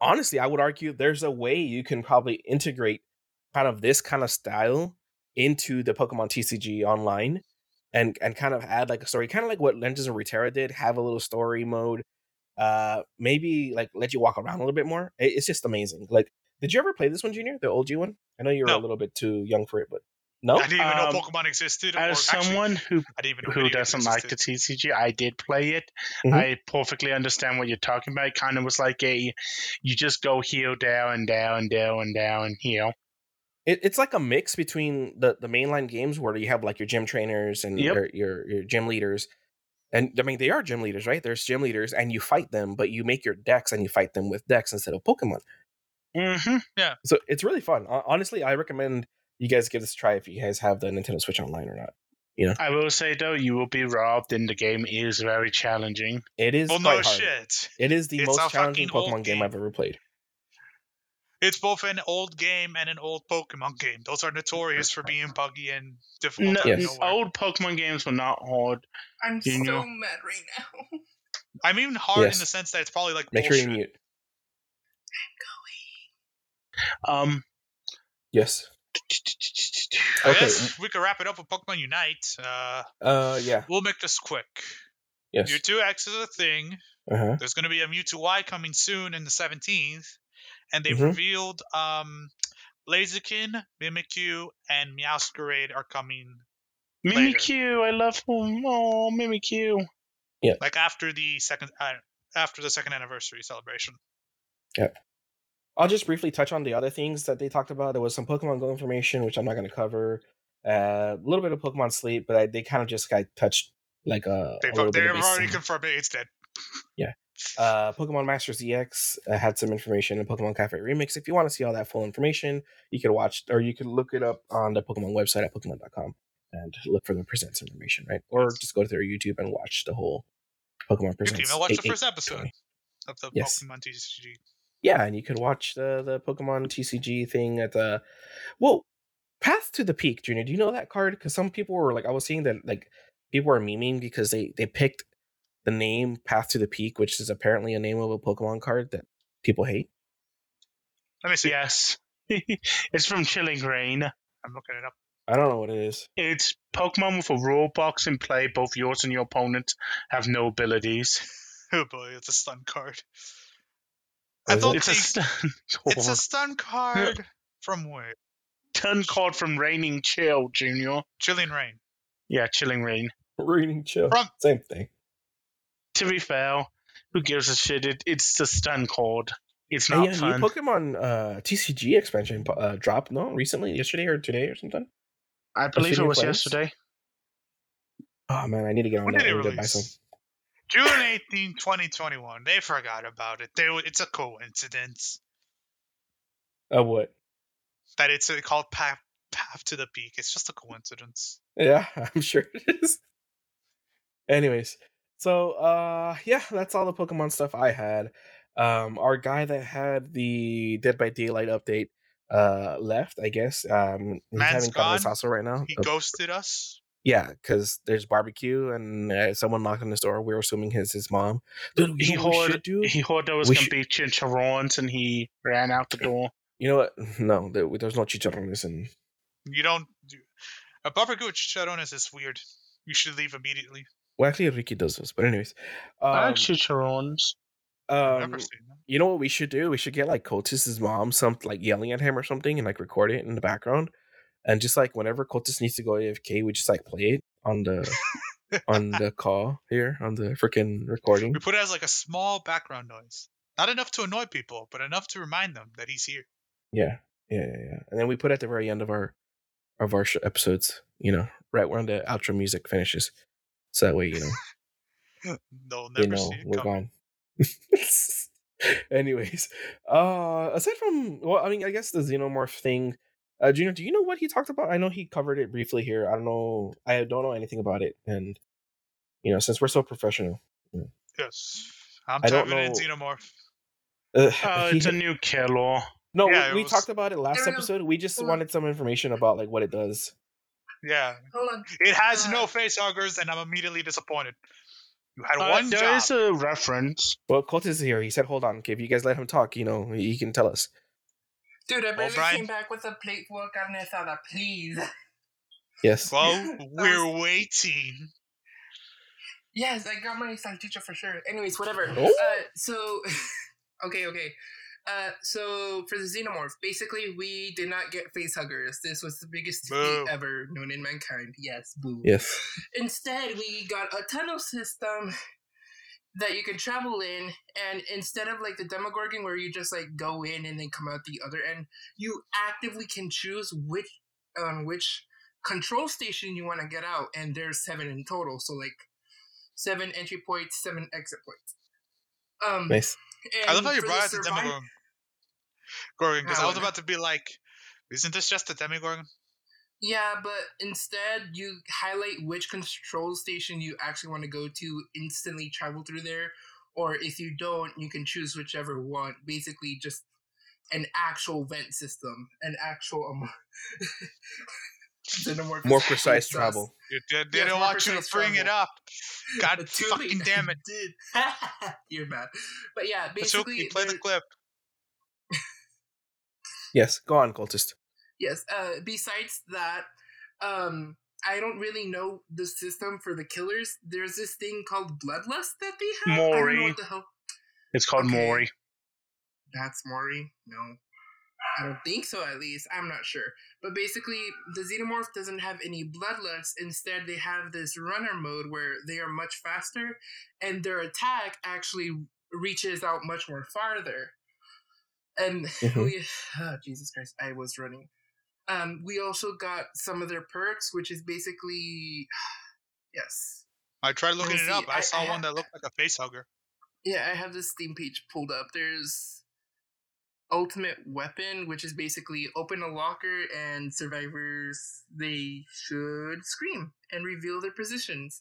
honestly, I would argue there's a way you can probably integrate kind of this kind of style into the Pokemon TCG online and and kind of add like a story, kind of like what Legends of Runeterra did, have a little story mode. Uh maybe like let you walk around a little bit more. It- it's just amazing. Like did you ever play this one, Junior? The old OG one? I know you were No. a little bit too young for it, but no. I didn't even Um, know Pokemon existed. or As actually, someone who I didn't even know who doesn't games like the. TCG, I did play it. Mhm. I perfectly understand what you're talking about. It kind of was like a, you just go here, down, and down, and down, and down, and here. It, it's like a mix between the the mainline games where you have like your gym trainers and Yep. your, your your gym leaders, and I mean they are gym leaders, right? There's gym leaders, and you fight them, but you make your decks and you fight them with decks instead of Pokemon. hmm Yeah. So it's really fun. Honestly, I recommend you guys give this a try if you guys have the Nintendo Switch Online or not. You know? I will say though, you will be robbed, and the game is very challenging. It is Well, no hard. shit. It is the It's most challenging Pokemon game. I've ever played. It's both an old game and an old Pokemon game. Those are notorious for being buggy and difficult. No, Yes. Old Pokemon games were not hard. I'm You so know. mad right now. I mean, hard Yes. in the sense that it's probably like Make sure you mute. I'm going. Um, Yes. I Okay. guess we could wrap it up with Pokemon Unite. Uh, Uh, yeah. we'll make this quick. Yes. Mewtwo X is a thing. Uh huh. There's going to be a Mewtwo Y coming soon in the 17th, and they've Mhm. revealed um, Blaziken, Mimikyu, and Meowscarada are coming Later. Mimikyu, I love him. Oh, Mimikyu. Yeah. Like after the second uh, after the second anniversary celebration. Yeah. I'll just briefly touch on the other things that they talked about. There was some Pokemon Go information, which I'm not going to cover. Uh, a little bit of Pokemon Sleep, but I, they kind of just got touched like uh, They've, a they've of already confirmed it, it's dead. Uh, Pokemon Masters EX uh, had some information in Pokemon Cafe Remix. If you want to see all that full information, you could watch or you could look it up on the Pokemon website at Pokemon.com and look for the Presents information, right? Or just go to their YouTube and watch the whole Pokemon You Presents. can even watch the 8-8 first episode 20. of the Yes. Pokemon TCG. Yeah, and you could watch the the Pokemon TCG thing at the well, Path to the Peak, Junior. Do you know that card? Because some people were like, I was seeing that like people were memeing because they they picked the name Path to the Peak, which is apparently a name of a Pokemon card that people hate. Let me see. Yes. it's from Chilling Reign. I'm looking it up. I don't know what it is. It's Pokemon with a rule box in play. Both yours and your opponent have no abilities. Oh boy, it's a stun card. I Is thought it? It's a the- stun it's a card. stun card from where? stun card from Raining Chill, Junior. Chilling Reign. Yeah, Chilling Reign. Reading chill. From- Same thing. To be fair, who gives a shit? It, it's the stun card. It's Hey, not yeah, fun. new Pokemon uh, TCG expansion uh, dropped no recently, yesterday or today or something. I believe it was Plains? yesterday. Oh man, I need to get on When that. did it I need to buy some. release? June 18, 2021. They forgot about it. They, it's a coincidence Oh what? that it's uh, called Path, Path to the Peak. It's just a coincidence. Yeah, I'm sure it is. Anyways, so uh yeah, that's all the Pokemon stuff I had. Um our guy that had the Dead by Daylight update uh left, I guess. Um he's Man's having fun with gone. Sasso right now. He Uh, ghosted us. Yeah, because there's barbecue and uh, someone knocked on his door. We were assuming his his mom. Dude, He know what we heard he heard there was We gonna should- be chicharrones and he ran out the door. You know what? No, there, there's no chicharrones and You don't do a barbecue with chicharrones is weird. You should leave immediately. Well, actually, Ricky does this. But anyways, I um, like chicharrones. Um, seen them. you know what we should do? We should get like Cotis's mom, some like yelling at him or something, and like record it in the background, and just like whenever Cotis needs to go AFK, we just like play it on the on the call here on the freaking recording. We put it as like a small background noise. Not enough to annoy people, but enough to remind them that he's here. Yeah, yeah, yeah, yeah. And then we put it at the very end of our of our sh- episodes. You know, right when the outro music finishes, so that way you know They'll they never know see it we're coming. gone. Anyways, uh, aside from well, I mean, I guess the xenomorph thing. Uh, Junior, do you know what he talked about? I know he covered it briefly here. I don't know. I don't know anything about it, and you know, since we're so professional, Yes. I'm I don't typing in know- Xenomorph. uh, Uh, he- it's a new killer. no, Yeah, we, we was- talked about it last No, no, no. episode. We just Hold wanted some information about like what it does. Yeah. Hold on. It has no Uh, face huggers, and I'm immediately disappointed. You had Uh, one there job. is a reference. Well, Colt is here. He said, "Hold on, okay, if you guys let him talk, you know, he can tell us." Dude, I barely Brian- came back with a plate full of carne asada, please. Yes. Well, we're waiting. Yes, I got my salchicha for sure. Anyways, whatever. Oh. Uh, so, okay, okay. Uh, so for the xenomorph, basically, we did not get face huggers. This was the biggest Boo. defeat ever known in mankind. Yes, boo. Yes. Instead, we got a tunnel system that you can travel in, and instead of like the Demogorgon, where you just like go in and then come out the other end, you actively can choose which on which control station you want to get out, and there's seven in total. So like seven entry points, seven exit points. Um, Nice. I love how you brought the the Demogorgon. Gorgon, because I was about to be like, isn't this just a Demogorgon? Yeah, but instead you highlight which control station you actually want to go to, instantly travel through there, or if you don't, you can choose whichever one. Basically, just an actual vent system, an actual um, xenomorph More precise sus. travel. You did, they Yes, didn't want you to precise bring it up. God But too fucking damn it. Did you're mad? But yeah, basically, Suzuki, play the clip. Yes. Go on, cultist. Yes. Uh, besides that, um, I don't really know the system for the killers. There's this thing called bloodlust that they have. I don't know what the hell. It's called Okay. Maury. That's Maury. No, I don't think so. At least I'm not sure. But basically, the xenomorph doesn't have any bloodlust. Instead, they have this runner mode where they are much faster, and their attack actually reaches out much more farther. And Mhm. we, oh, Jesus Christ, I was running. Um, we also got some of their perks, which is basically, yes, I tried looking me it up. I, I- saw I one that looked like a face hugger. yeah, I have this Steam page pulled up. There's Ultimate Weapon, which is basically open a locker and survivors they should scream and reveal their positions.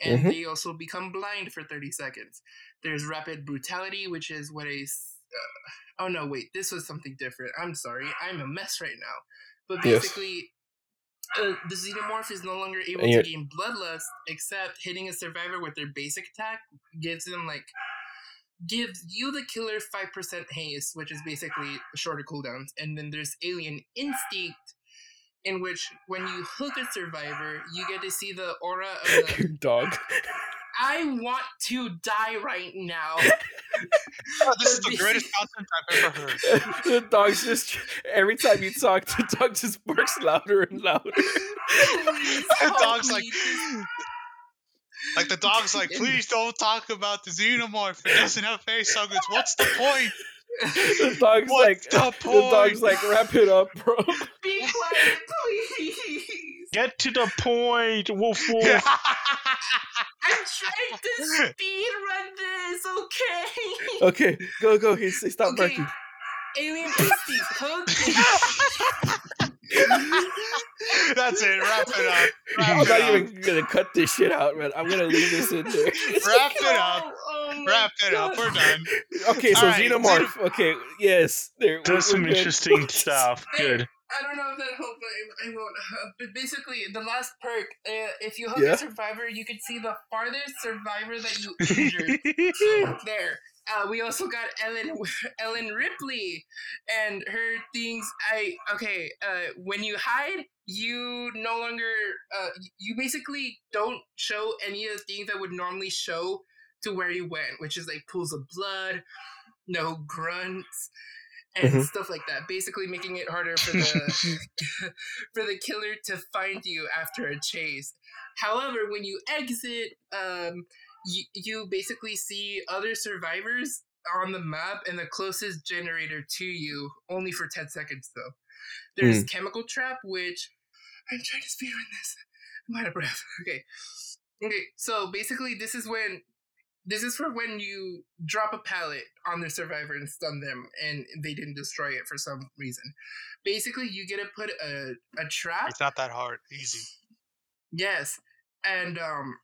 And Mhm. they also become blind for 30 seconds. There's Rapid Brutality, which is what a. Uh, oh no, wait, this was something different. I'm sorry, I'm a mess right now. But Yes. basically, uh, the xenomorph is no longer able to gain bloodlust, except hitting a survivor with their basic attack gives them like gives you the killer five percent haste, which is basically shorter cooldowns, and then there's Alien Instinct, in which when you hook a survivor, you get to see the aura of the. Dog. I want to die right now. Oh, this is the greatest content I've ever heard. the dog's just every time you talk, the dog just barks louder and louder. The help dog's me. like, like the dog's like, please don't talk about the xenomorph. It doesn't have face huggers. What's the point? the dog's What's like, the the dog's like, wrap it up, bro. Be quiet, please. Get to the point, Wolf Wolf. I'm trying to speed run this, okay? Okay, go, go. He's, he stopped Okay. barking. Alien Instinct hook. That's it. Wrap it up. I'm Wrap not up. even gonna cut this shit out, man. I'm gonna leave this in there. Wrap it up. Oh, Wrap it up. We're done. Okay, so All right, xenomorph. Okay, yes, there. Does some good. interesting stuff. Good. I don't know if that helped, but I won't. Uh, but basically, the last perk, uh, if you hook Yeah. a survivor, you can see the farthest survivor that you injured. there. Uh, we also got Ellen Ellen Ripley and her things. I okay. Uh, when you hide, you no longer. Uh, you basically don't show any of the things that would normally show to where you went, which is like pools of blood, no grunts, and Mhm. stuff like that. Basically, making it harder for the for the killer to find you after a chase. However, when you exit, um, you, you basically see other survivors on the map and the closest generator to you, only for 10 seconds though. There's Chemical Trap, which I'm trying to speedrun this. I'm out of breath. Okay. Okay, so basically, this is when. This is for when you drop a pallet on the survivor and stun them, and they didn't destroy it for some reason. Basically, you get to put a, a trap It's not that hard. Easy. Yes, and um,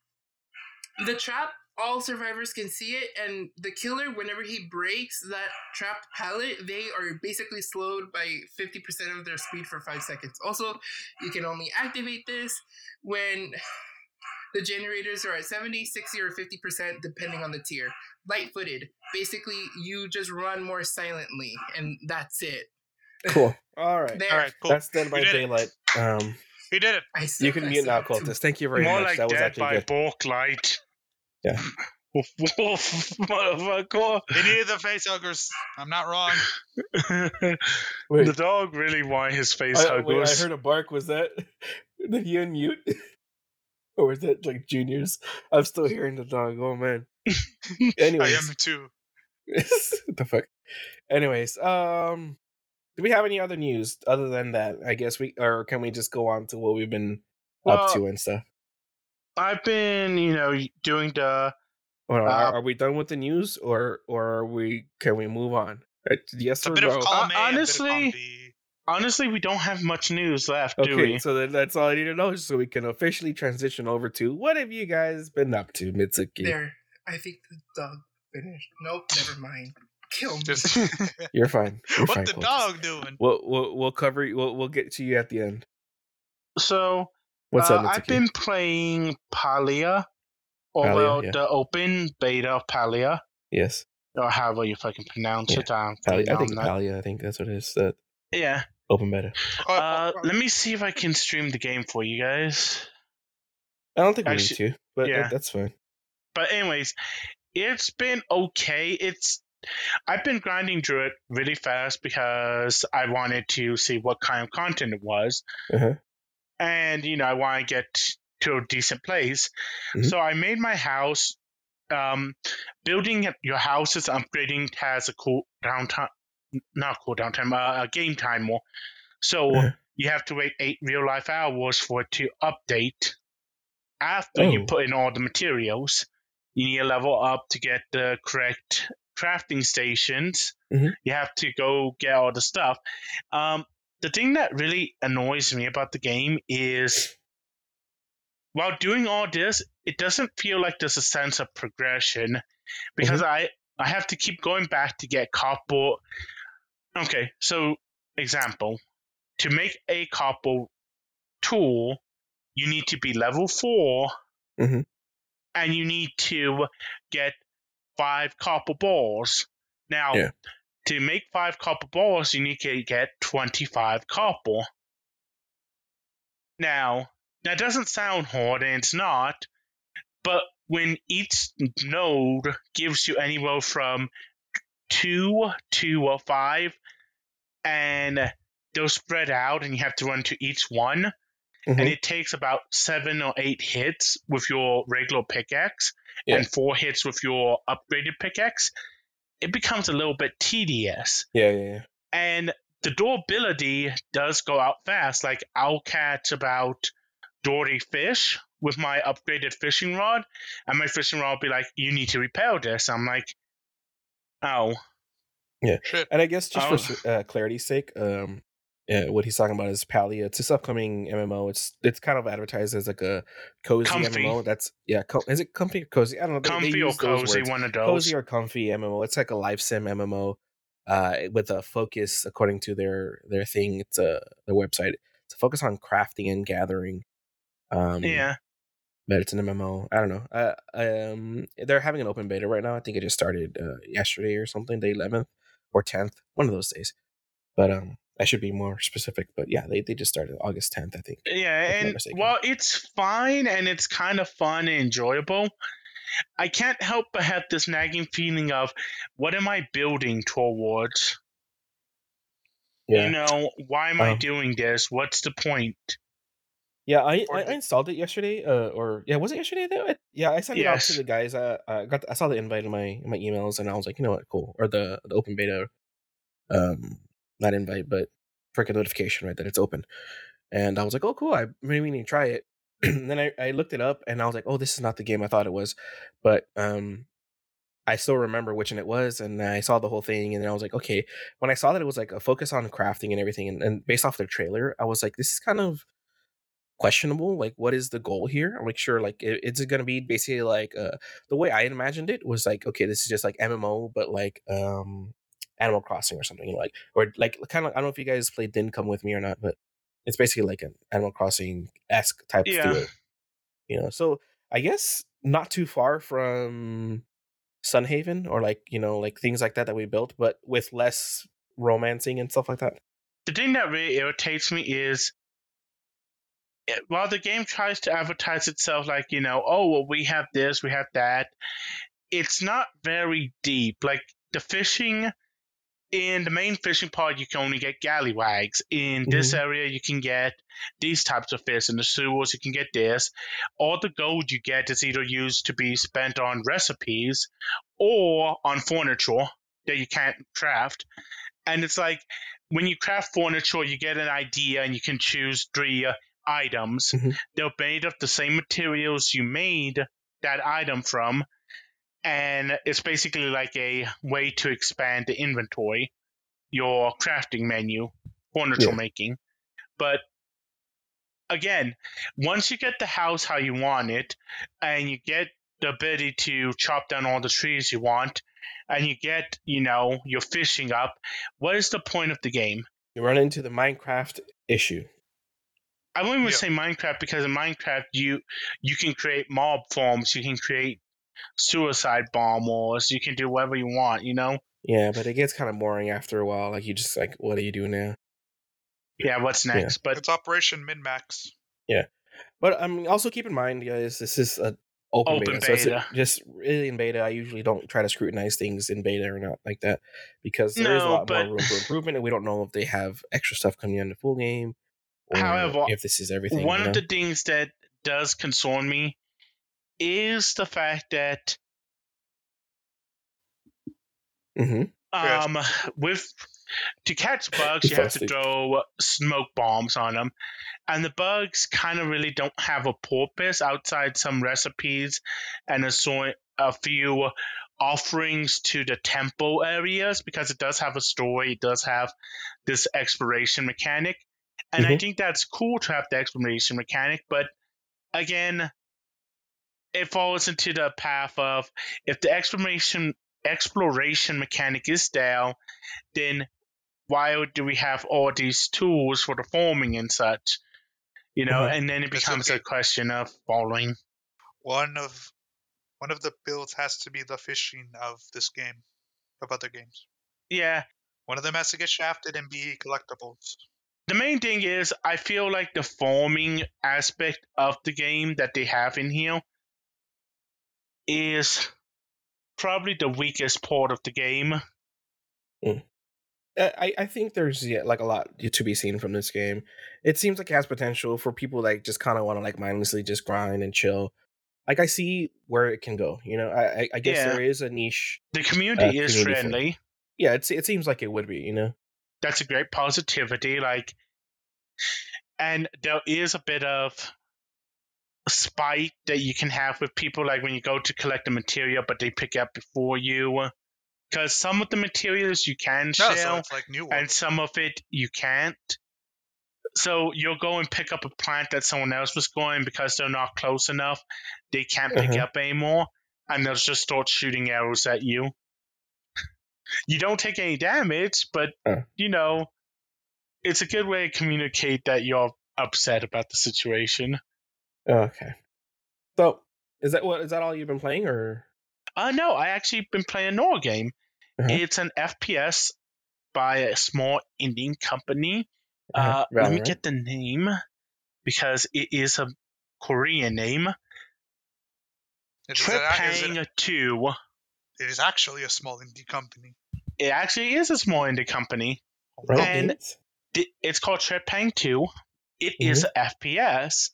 the trap. All survivors can see it, and the killer, whenever he breaks that trapped pallet, they are basically slowed by fifty percent of their speed for five seconds. Also, you can only activate this when the generators are at 70, 60, or 50% depending on the tier. Light-footed. Basically, you just run more silently, and that's it. Cool. All right. There. All right, cool. That's done by You did it. Daylight. Um, He did it. I you can I mute now, said to- cultist. Thank you very More much. like that was dead actually by good. Borklight. Yeah. Woof, woof, motherfucker. He needed the face huggers. I'm not wrong. Wait, the dog really wanted his face I, wait, I heard a bark. Was that? Did he unmute? or was that like juniors? I'm still hearing the dog. Oh man. I am too. what the fuck? Anyways, um, do we have any other news other than that? I guess we, or can we just go on to what we've been up to and stuff? I've been, you know, doing the. Or are, uh, are we done with the news, or or are we? Can we move on? Uh, Yes or no? of column A, and a bit of honestly. Honestly, we don't have much news left, do Okay, we? so then that's all I need to know, so we can officially transition over to what have you guys been up to, Mitsuki? There. I think the dog finished. Nope, never mind. Kill me. You're fine. You're what fine. the Cultist. dog doing? We'll, we'll we'll cover. We'll we'll get to you at the end. So, What's uh, up, I've been playing Palia, or Palia, well, yeah. the open beta of Palia, Yes, or however you fucking pronounce Yeah. it. I'm Palia. I think that. Palia. I think that's what it is. The Yeah. open beta. Oh, Uh, oh, let me see if I can stream the game for you guys. I don't think we Actu- need to, but yeah. that, that's fine. But anyways, it's been okay. It's I've been grinding through it really fast because I wanted to see what kind of content it was, Uh-huh. And you know I want to get to a decent place. Mhm. So I made my house. Um, building your house is upgrading has a cool downtime, not cool down time, uh, a game timer. So Uh-huh. you have to wait eight real life hours for it to update. After you Oh. put in all the materials, you need to level up to get the correct crafting stations. Mhm. You have to go get all the stuff. Um, the thing that really annoys me about the game is while doing all this, it doesn't feel like there's a sense of progression because I I have to keep going back to get copper. Okay, so example, to make a copper tool, you need to be level 4 Mhm. and you need to get five copper balls. Now, Yeah. To make five copper balls, you need to get 25 copper. Now, that doesn't sound hard, and it's not, but when each node gives you anywhere from two to five, and they're spread out, and you have to run to each one, Mhm. and it takes about seven or eight hits with your regular pickaxe Yeah. and four hits with your upgraded pickaxe, it becomes a little bit tedious. Yeah, yeah, yeah. And the durability does go out fast. Like I'll catch about 30 fish with my upgraded fishing rod, and my fishing rod will be like, "You need to repair this." I'm like, "Oh, shit. And I guess just Oh. for uh, clarity's sake, um, yeah, what he's talking about is Palia. It's this upcoming MMO. It's it's kind of advertised as like a cozy Comfy. MMO. That's yeah. Co- is it comfy or cozy? I don't know. They- they comfy or cozy, one of those." Cozy or comfy MMO. It's like a life sim MMO. uh, with a focus according to their their thing. It's a their website. It's a focus on crafting and gathering. Um, yeah. but it's an MMO. I don't know. Uh, um, they're having an open beta right now. I think it just started uh, yesterday or something, the 11th or 10th, one of those days. But um, I should be more specific. But yeah, they, they just started August 10th, I think. Yeah, and well, it's fine and it's kind of fun and enjoyable. I can't help but have this nagging feeling of what am I building towards? Yeah. You know, why am I Um, doing this? What's the point? Yeah, I, I, I installed it yesterday. Uh, or yeah, was it yesterday though? I, yeah, I sent it out to the guys. Uh, I got I saw the invite in my in my emails, and I was like, you know what, cool. Or the the open beta, um, not invite, but freaking notification, right? That it's open. And I was like, oh, cool. I maybe need to try it. and then I, I looked it up, and I was like, oh, this is not the game I thought it was. But um, I still remember which one it was, and I saw the whole thing, and I was like, okay. When I saw that it was like a focus on crafting and everything, and, and based off their trailer, I was like, this is kind of questionable. Like, what is the goal here? I'm like, sure, like, it, it's going to be basically like uh, the way I imagined it was like, okay, this is just like MMO, but like um, Animal Crossing or something, you know, like, or like kind of. I don't know if you guys played Didn't Come with Me or not, but it's basically like an Animal Crossing esque type Yeah. you know. So I guess not too far from Sunhaven or like you know like things like that that we built, but with less romancing and stuff like that. The thing that really irritates me is it- while the game tries to advertise itself like, you know, oh, well, we have this, we have that, it's not very deep. Like the fishing in the main fishing pod, you can only get gallywags. In this area, you can get these types of fish. In the sewers, you can get this. All the gold you get is either used to be spent on recipes or on furniture that you can't craft. And it's like when you craft furniture, you get an idea and you can choose three uh, items. Mhm. They're made of the same materials you made that item from. And it's basically like a way to expand the inventory, your crafting menu, furniture Yeah. making. But again, once you get the house how you want it, and you get the ability to chop down all the trees you want, and you get, you know, your fishing up, what is the point of the game? You run into the Minecraft issue. I won't even Yeah. say Minecraft because in Minecraft you you can create mob forms, you can create suicide bombers, you can do whatever you want, you know? Yeah, but it gets kind of boring after a while. Like you just like, what do you do now? Yeah, what's next? But It's Operation Min Max. Yeah. But I mean, also keep in mind, guys, this is a open, Open beta, so it's beta. just really in beta. I usually don't try to scrutinize things in beta or not like that because there is a lot but- more room for improvement, and we don't know if they have extra stuff coming in the full game. Or However, if this is everything, one you of the things that does concern me is the fact that Mhm. Um with to catch bugs You you have to throw smoke bombs on them and the bugs kind of really don't have a purpose outside some recipes and a sort a few offerings to the temple areas because it does have a story it does have this exploration mechanic and i Mhm. think that's cool to have the exploration mechanic but again it falls into the path of if the exploration exploration mechanic is there, then why do we have all these tools for the forming and such? You know, Mhm. and then it becomes okay. a question of following. One of one of the builds has to be the fishing of this game, of other games. Yeah, One of them has to get shafted and be collectibles. the main thing is I feel like the farming aspect of the game that they have in here is probably the weakest part of the game. Uh, I, I think there's yeah, like a lot to be seen from this game. It seems like it has potential for people that just kind of want to like mindlessly just grind and chill. Like I see where it can go. You know, I I, guess Yeah. there is a niche. The community Uh, is community friendly. Yeah, it's, it seems like it would be. You know. that's a great positivity like and there is a bit of spite that you can have with people like when you go to collect the material but they pick up before you because some of the materials you can No, share so it's like new and some of it you can't so you'll go and pick up a plant that someone else was going because they're not close enough they can't pick Uh-huh. up anymore and they'll just start shooting arrows at you You don't take any damage, but Uh. you know, it's a good way to communicate that you're upset about the situation. Okay. So is that what is that all you've been playing or Uh no, I actually been playing another game. Uh-huh. It's an FPS by a small Indian company. Uh-huh. Uh, let me Valorant? get the name because it is a Korean name. It is, a- is Trepang it, 2. it is actually a small indie company. It actually is a small indie company. Right And- It's called Trepang 2. It is Mm-hmm. a FPS.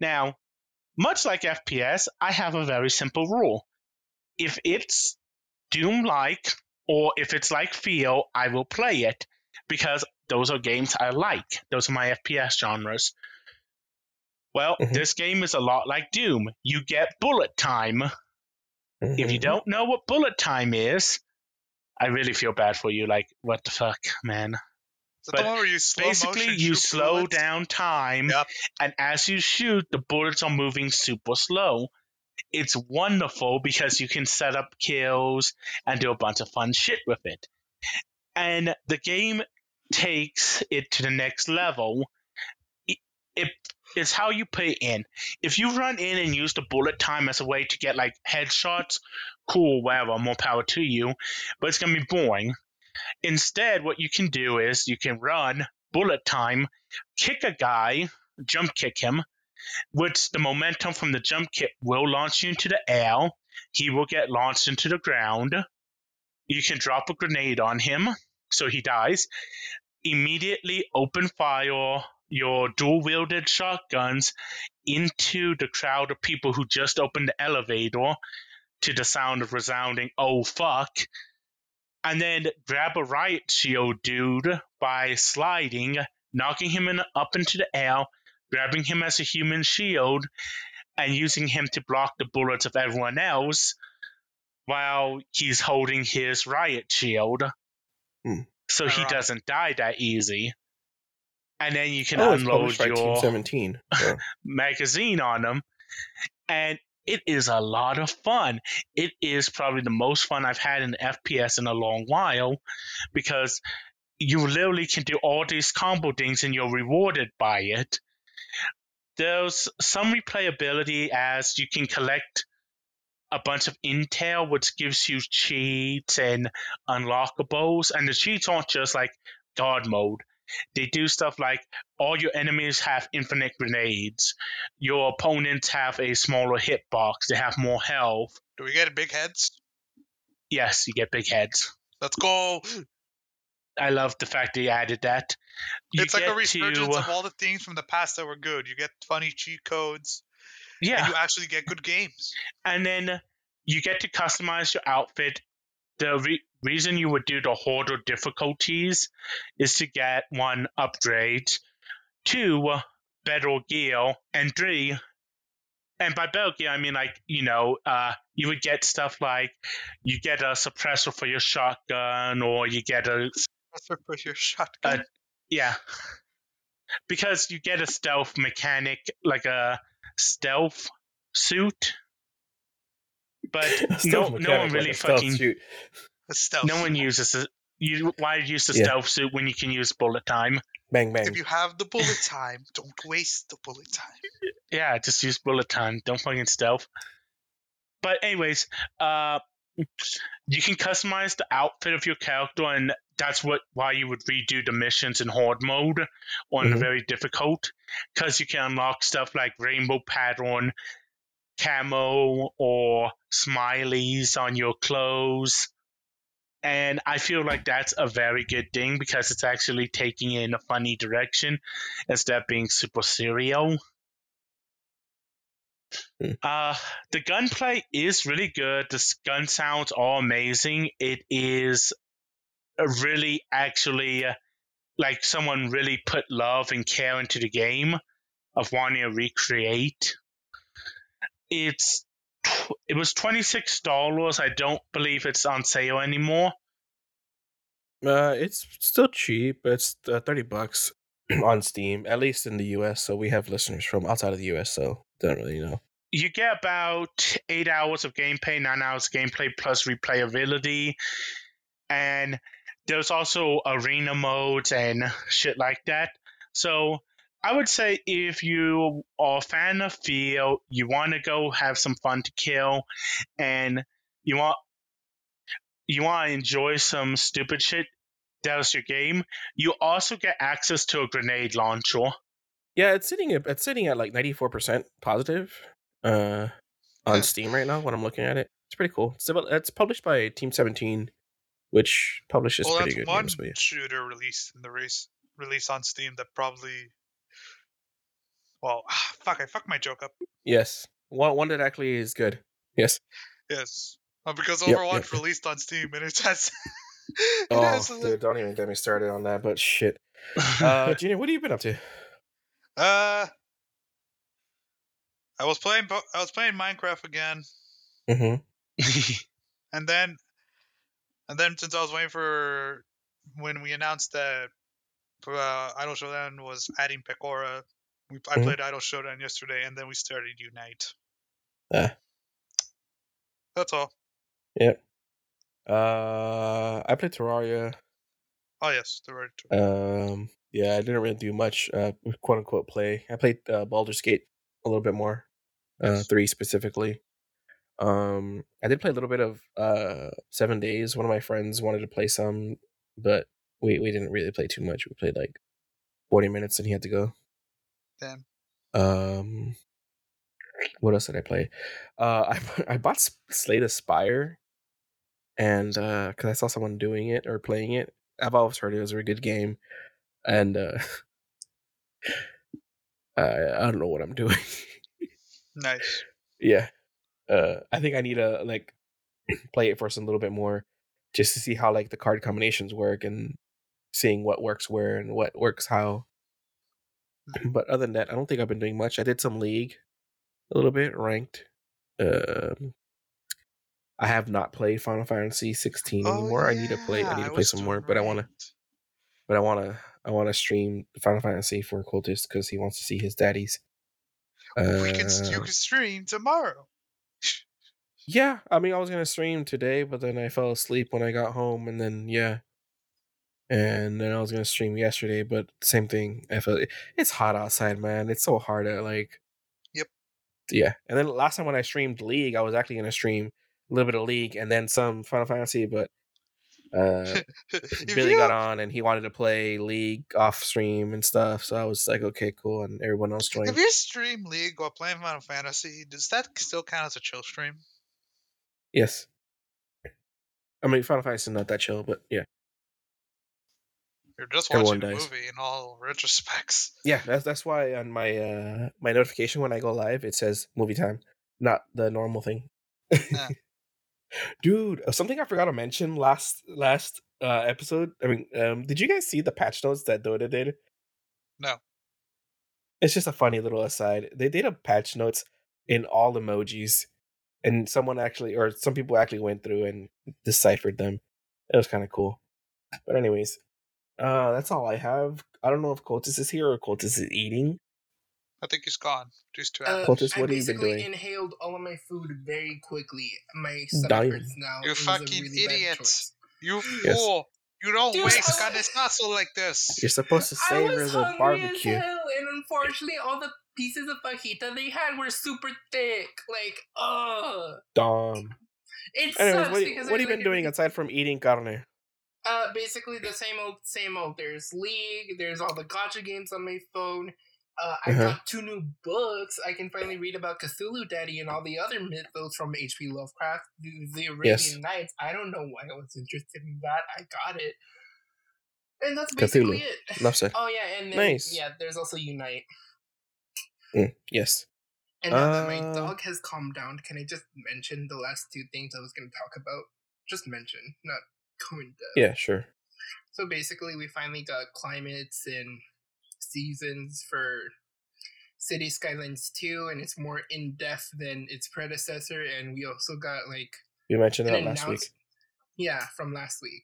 Now, much like FPS, I have a very simple rule. If it's Doom like, or if it's like F.E.A.R., I will play it because those are games I like. Those are my FPS genres. Well, Mhm. this game is a lot like Doom. You get bullet time. If you Mhm. don't know what bullet time is, I really feel bad for you. Like, what the fuck, man? But the one where you slow Basically, you slow bullets? down time, Yep. and as you shoot, the bullets are moving super slow. It's wonderful because you can set up kills and do a bunch of fun shit with it. And the game takes it to the next level. It, it is how you put it in. If you run in and use the bullet time as a way to get like headshots, cool, whatever, more power to you, but it's gonna be boring. Instead, what you can do is you can run bullet time, kick a guy, jump kick him, which the momentum from the jump kick will launch you into the air. He will get launched into the ground. You can drop a grenade on him so he dies. Immediately open fire your dual wielded shotguns into the crowd of people who just opened the elevator to the sound of resounding oh fuck and then grab a riot shield dude by sliding, knocking him in, up into the air, grabbing him as a human shield, and using him to block the bullets of everyone else while he's holding his riot shield. Hmm. So he Ironic. doesn't die that easy. And then you can Oh, unload published by Team your 17. Yeah. magazine on him. and it is a lot of fun. It is probably the most fun I've had in FPS in a long while because you literally can do all these combo things and you're rewarded by it. There's some replayability as you can collect a bunch of intel which gives you cheats and unlockables and the cheats aren't just like god mode they do stuff like all your enemies have infinite grenades your opponents have a smaller hitbox they have more health Do we get big heads? yes you get big heads Let's go. i love the fact they added that You it's like a resurgence to- of all the things from the past that were good. You get funny cheat codes, yeah and you actually get good games. and then you get to customize your outfit. The re- reason you would do the harder difficulties is to get one upgrade, two better gear, and three. And by better gear, I mean like you know, uh, you would get stuff like you get a suppressor for your shotgun, or you get a suppressor for your shotgun. yeah, because you get a stealth mechanic like a stealth suit. But no, no one really a stealth fucking shoot. A stealth. no one uses it. You why use the Yeah. stealth suit when you can use bullet time? Bang bang. If you have the bullet time, don't waste the bullet time. Yeah, just use bullet time. Don't fucking stealth. But anyways, uh, you can customize the outfit of your character, and that's what why you would redo the missions in hard mode on the Mhm. very difficult, because you can unlock stuff like rainbow pattern, camo, or smileys on your clothes. And I feel like that's a very good thing because it's actually taking it in a funny direction instead of being super serial. Hmm. Uh, the gunplay is really good. The gun sounds are amazing. It is really actually uh, like someone really put love and care into the game of wanting to recreate. It's tw- it was twenty six dollars. I don't believe it's on sale anymore. Uh, it's still cheap. It's uh, thirty bucks on Steam, at least in the U.S. So we have listeners from outside of the U.S. So don't really know. you get about eight hours of gameplay, nine hours of gameplay plus replayability. and there's also arena modes and shit like that. So I would say if you are a fan of F.E.A.R., you want to go have some fun to kill, and you want you want to enjoy some stupid shit, that was your game. You also get access to a grenade launcher. Yeah, it's sitting at it's sitting at like ninety four percent positive uh, on Steam right now. When I'm looking at it, it's pretty cool. It's, it's published by Team Seventeen, which publishes well, pretty that's good one games. Yeah. shooter released in the race, released on Steam that probably. Well, fuck! I fucked my joke up. Yes, one one that actually is good. Yes. Yes, uh, because Overwatch yep. released on Steam and it has. it Oh, has dude, don't even get me started on that. But shit, uh, Junior, what have you been up to? Uh, I was playing. I was playing Minecraft again, Mm-hmm. and then, and then since I was waiting for when we announced that uh, Idol Showdown was adding Pekora, we I Mhm. played Idol Showdown yesterday, and then we started Unite. Ah. That's all. Uh, I played Terraria. Oh yes, Terraria. right. Um, yeah, I didn't really do much, uh, quote unquote play. I played uh, Baldur's Gate a little bit more, uh, three specifically. Um, I did play a little bit of uh Seven Days. One of my friends wanted to play some, but we we didn't really play too much. We played like forty minutes, and he had to go. Damn. Um, what else did I play? Uh, I I bought Slay the Spire, and uh, because I saw someone doing it or playing it, I've always heard it was a good game, and uh, I I don't know what I'm doing. Nice. yeah, uh, I think I need to like play it first a little bit more, just to see how like the card combinations work and seeing what works where and what works how. But other than that, I don't think I've been doing much. I did some league, a little bit ranked. Um, I have not played Final Fantasy 16 Oh, anymore. I need to play. I need yeah, to play some more, but I want to. But I want to. I want to stream Final Fantasy for Cultist because he wants to see his daddies. we can you Uh, can stream tomorrow. Yeah, I mean, I was gonna stream today, but then I fell asleep when I got home, and then yeah, and then I was gonna stream yesterday, but same thing. I felt it's hot outside, man. It's so hard to like. Yep. Yeah, and then last time when I streamed League, I was actually gonna stream a little bit of League and then some Final Fantasy, but uh, Billy got on and he wanted to play League off stream and stuff, so I was like, okay, cool, and everyone else joined. If you stream League while playing Final Fantasy, does that still count as a chill stream? Yes. I mean, Final Fantasy is not that chill, but yeah. You're just Everyone watching a dies. movie in all retrospects. Yeah, that's that's why on my uh my notification when I go live it says movie time, not the normal thing. Yeah. Dude, uh, something I forgot to mention last last uh episode. I mean, um did you guys see the patch notes that Dota did? No. It's just a funny little aside. They did a patch notes in all emojis and someone actually or some people actually went through and deciphered them. It was kind of cool. But anyways, uh that's all I have. I don't know if Cultist is here or Cultist is eating. I think he's gone. He's too Uh, happy. Cultist, I what have you been doing? inhaled all of my food very quickly. My stomach Dying. hurts now. You It fucking really bad idiot. choice. you Yes. fool! You don't Dude, waste I- carne asada like this. You're supposed to I savor the barbecue. as hell, and unfortunately, all the pieces of fajita they had were super thick. Like, ugh. Dom. It Anyways, sucks what, because what have you there's, been doing aside from eating carne? Uh, basically the same old, same old. There's League. There's all the gotcha games on my phone. Uh, I Uh-huh. got two new books. I can finally read about Cthulhu Daddy and all the other mythos from H.P. Lovecraft, the, the Arabian Yes. Nights. I don't know why I was interested in that. I got it, and that's basically Cthulhu. it. Enough said. Oh yeah, and then, Nice. yeah, there's also Unite. Mm, yes. And now that my Uh, dog has calmed down, can I just mention the last two things I was going to talk about? Just mention, not Yeah, sure. So basically, we finally got climates and seasons for City Skylines 2, and it's more in depth than its predecessor. And we also got like You mentioned that last week. Yeah, from last week.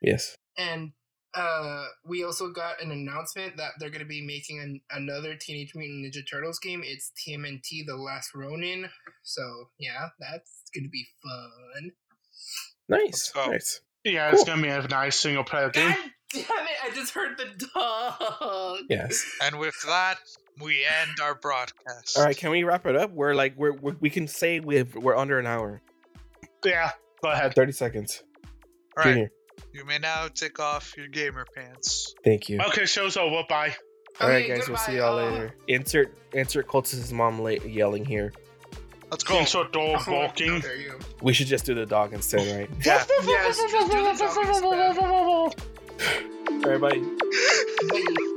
Yes. And uh, we also got an announcement that they're going to be making an, another Teenage Mutant Ninja Turtles game. It's TMNT The Last Ronin. So, yeah, that's going to be fun. Nice. Let's. Nice. Yeah, it's gonna be a nice single player game. God damn it! I just heard the dog. Yes. And with that, we end our broadcast. All right, can we wrap it up? We're like we're, we're we can say we've we're under an hour. Yeah, go ahead. Thirty seconds. All right. Junior, You may now take off your gamer pants. thank you. Okay, show's over. Bye. All right, Okay, guys, we'll see y'all all. later. Insert insert Cultist's mom la- yelling here. Let's go. Also, dog Oh, walking. There. We should just do the dog instead, right? Yeah. Yes, just